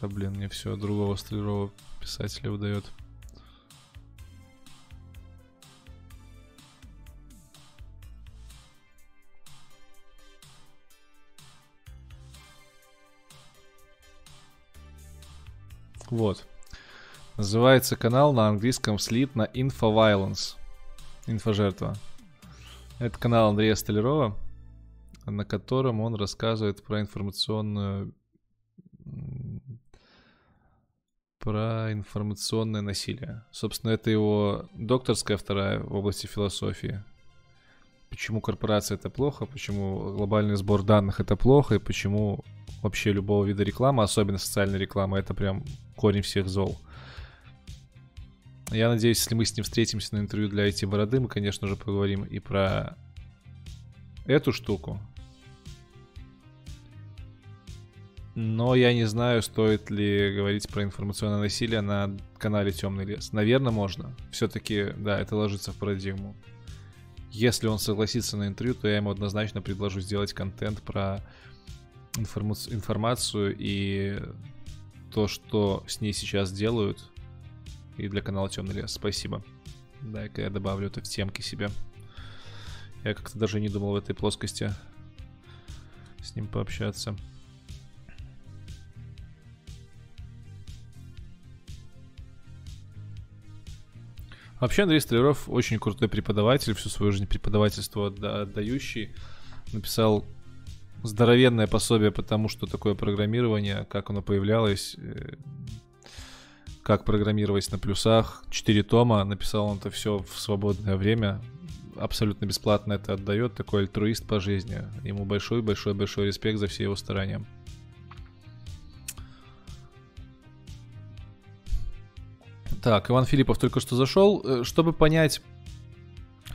Да блин, мне все другого столярого писателя выдает. Вот. Называется канал на английском слит на Infoviolence. Инфожертва. Это канал Андрея Столярова, на котором он рассказывает про информационную про информационное насилие. Собственно, это его докторская вторая в области философии. Почему корпорация это плохо, почему глобальный сбор данных это плохо, и почему вообще любого вида рекламы, особенно социальной рекламы, это прям корень всех зол. Я надеюсь, если мы с ним встретимся на интервью для IT-бороды, мы, конечно же, поговорим и про эту штуку. Но я не знаю, стоит ли говорить про информационное насилие на канале Темный лес. Наверное, можно. Все-таки, да, это ложится в парадигму. Если он согласится на интервью, то я ему однозначно предложу сделать контент про информа- информацию и то, что с ней сейчас делают. И для канала Темный лес. Спасибо. Дай-ка я добавлю это в темки себе. Я как-то даже не думал в этой плоскости с ним пообщаться. Вообще Андрей Столяров очень крутой преподаватель, всю свою жизнь преподавательство отдающий. Написал здоровенное пособие по тому, что такое программирование, как оно появлялось, э, как программировать на плюсах. Четыре тома, написал он это все в свободное время. Абсолютно бесплатно это отдает, такой альтруист по жизни. Ему большой-большой-большой респект за все его старания. Так, Иван Филиппов только что зашел. Э, чтобы понять,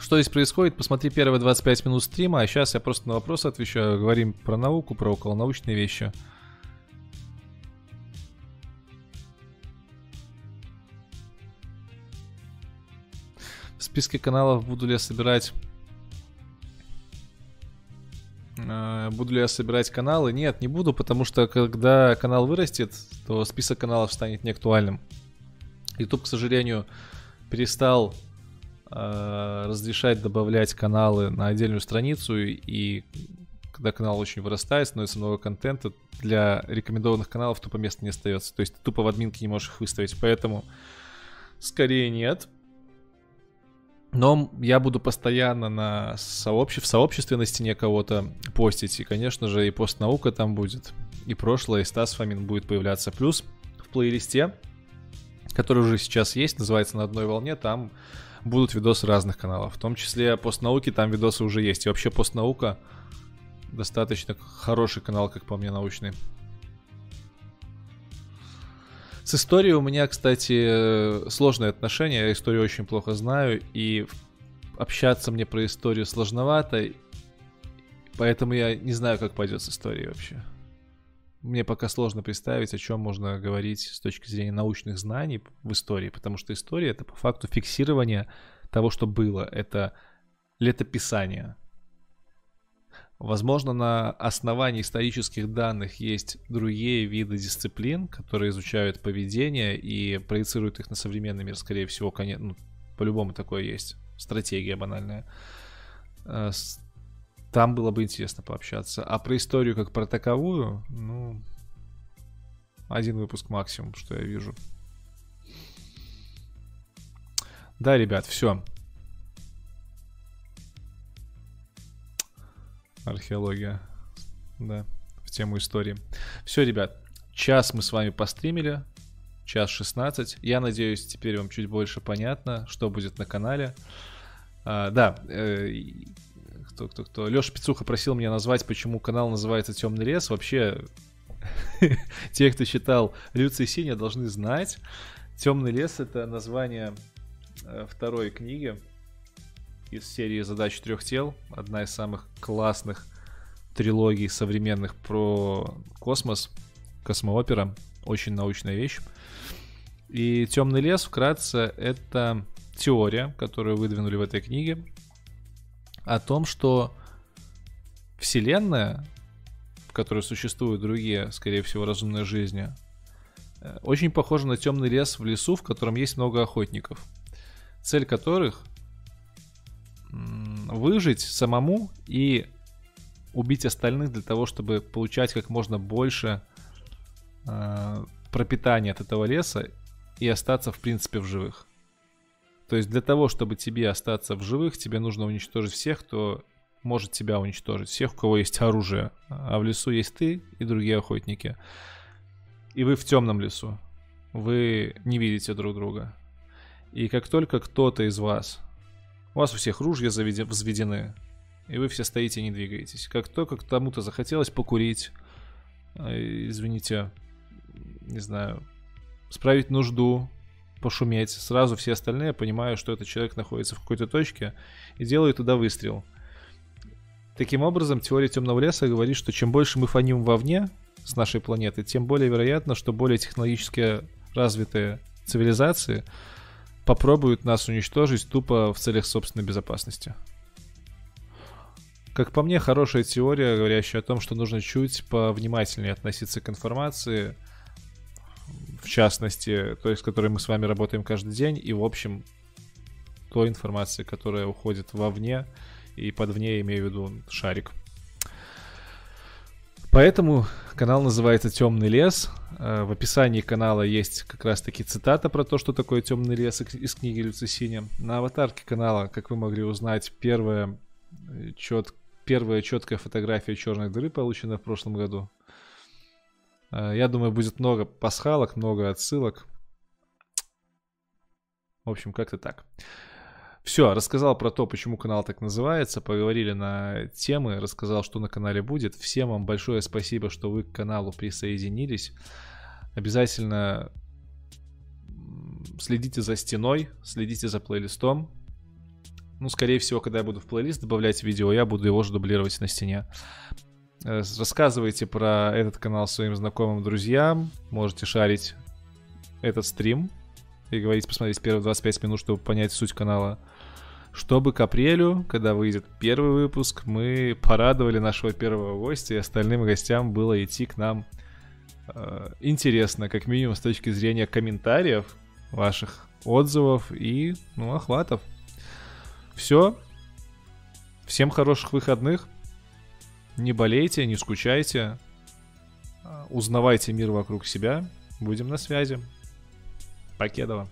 что здесь происходит, посмотри первые 25 минут стрима, а сейчас я просто на вопросы отвечаю. Говорим про науку, про околонаучные вещи. В списке каналов буду ли я собирать... Э, буду ли я собирать каналы? Нет, не буду, потому что когда канал вырастет, то список каналов станет неактуальным. YouTube, к сожалению, перестал э, разрешать добавлять каналы на отдельную страницу, и когда канал очень вырастает, становится много контента, для рекомендованных каналов тупо места не остается. То есть ты тупо в админке не можешь их выставить, поэтому скорее нет. Но я буду постоянно на сообще... в сообществе на стене кого-то постить. И, конечно же, и постнаука там будет. И прошлое, и Стас Фомин будет появляться. Плюс в плейлисте который уже сейчас есть, называется «На одной волне», там будут видосы разных каналов. В том числе постнауки, там видосы уже есть. И вообще постнаука достаточно хороший канал, как по мне, научный. С историей у меня, кстати, сложные отношения. Я историю очень плохо знаю, и общаться мне про историю сложновато. Поэтому я не знаю, как пойдет с историей вообще мне пока сложно представить, о чем можно говорить с точки зрения научных знаний в истории, потому что история это по факту фиксирование того, что было. Это летописание. Возможно, на основании исторических данных есть другие виды дисциплин, которые изучают поведение и проецируют их на современный мир. Скорее всего, конечно, ну, по-любому такое есть. Стратегия банальная. Там было бы интересно пообщаться. А про историю как про таковую, ну, один выпуск максимум, что я вижу. Да, ребят, все. Археология. Да, в тему истории. Все, ребят, час мы с вами постримили. Час 16. Я надеюсь, теперь вам чуть больше понятно, что будет на канале. А, да, э, кто, кто, кто. Леша Пицуха просил меня назвать, почему канал называется Темный лес. Вообще, те, кто читал Люций Синя, должны знать. Темный лес это название э, второй книги из серии Задач трех тел. Одна из самых классных трилогий современных про космос, космоопера. Очень научная вещь. И Темный лес, вкратце, это теория, которую выдвинули в этой книге, о том, что Вселенная, в которой существуют другие, скорее всего, разумные жизни, э, очень похожа на темный лес в лесу, в котором есть много охотников, цель которых выжить самому и убить остальных для того, чтобы получать как можно больше э, пропитания от этого леса и остаться, в принципе, в живых. То есть для того, чтобы тебе остаться в живых, тебе нужно уничтожить всех, кто может тебя уничтожить. Всех, у кого есть оружие. А в лесу есть ты и другие охотники. И вы в темном лесу. Вы не видите друг друга. И как только кто-то из вас... У вас у всех ружья заведены, взведены. И вы все стоите и не двигаетесь. Как только кому-то захотелось покурить, э, извините, не знаю, справить нужду, пошуметь. Сразу все остальные понимают, что этот человек находится в какой-то точке и делают туда выстрел. Таким образом, теория темного леса говорит, что чем больше мы фоним вовне с нашей планеты, тем более вероятно, что более технологически развитые цивилизации попробуют нас уничтожить тупо в целях собственной безопасности. Как по мне, хорошая теория, говорящая о том, что нужно чуть повнимательнее относиться к информации, в частности, той, с которой мы с вами работаем каждый день, и, в общем, той информации, которая уходит вовне, и под вне я имею в виду шарик. Поэтому канал называется Темный лес. Э, в описании канала есть как раз таки цитата про то, что такое темный лес из книги Люцисини. На аватарке канала, как вы могли узнать, первая, э, чет... первая четкая фотография черной дыры получена в прошлом году. Э, я думаю, будет много пасхалок, много отсылок. В общем, как-то так. Все, рассказал про то, почему канал так называется, поговорили на темы, рассказал, что на канале будет. Всем вам большое спасибо, что вы к каналу присоединились. Обязательно следите за стеной, следите за плейлистом. Ну, скорее всего, когда я буду в плейлист добавлять видео, я буду его же дублировать на стене. Э, рассказывайте про этот канал своим знакомым, друзьям. Можете шарить этот стрим и говорить, посмотреть первые 25 минут, чтобы понять суть канала. Чтобы к апрелю, когда выйдет первый выпуск, мы порадовали нашего первого гостя, и остальным гостям было идти к нам э, интересно, как минимум с точки зрения комментариев, ваших отзывов и, ну, охватов. Все. Всем хороших выходных. Не болейте, не скучайте. Узнавайте мир вокруг себя. Будем на связи. Покедова.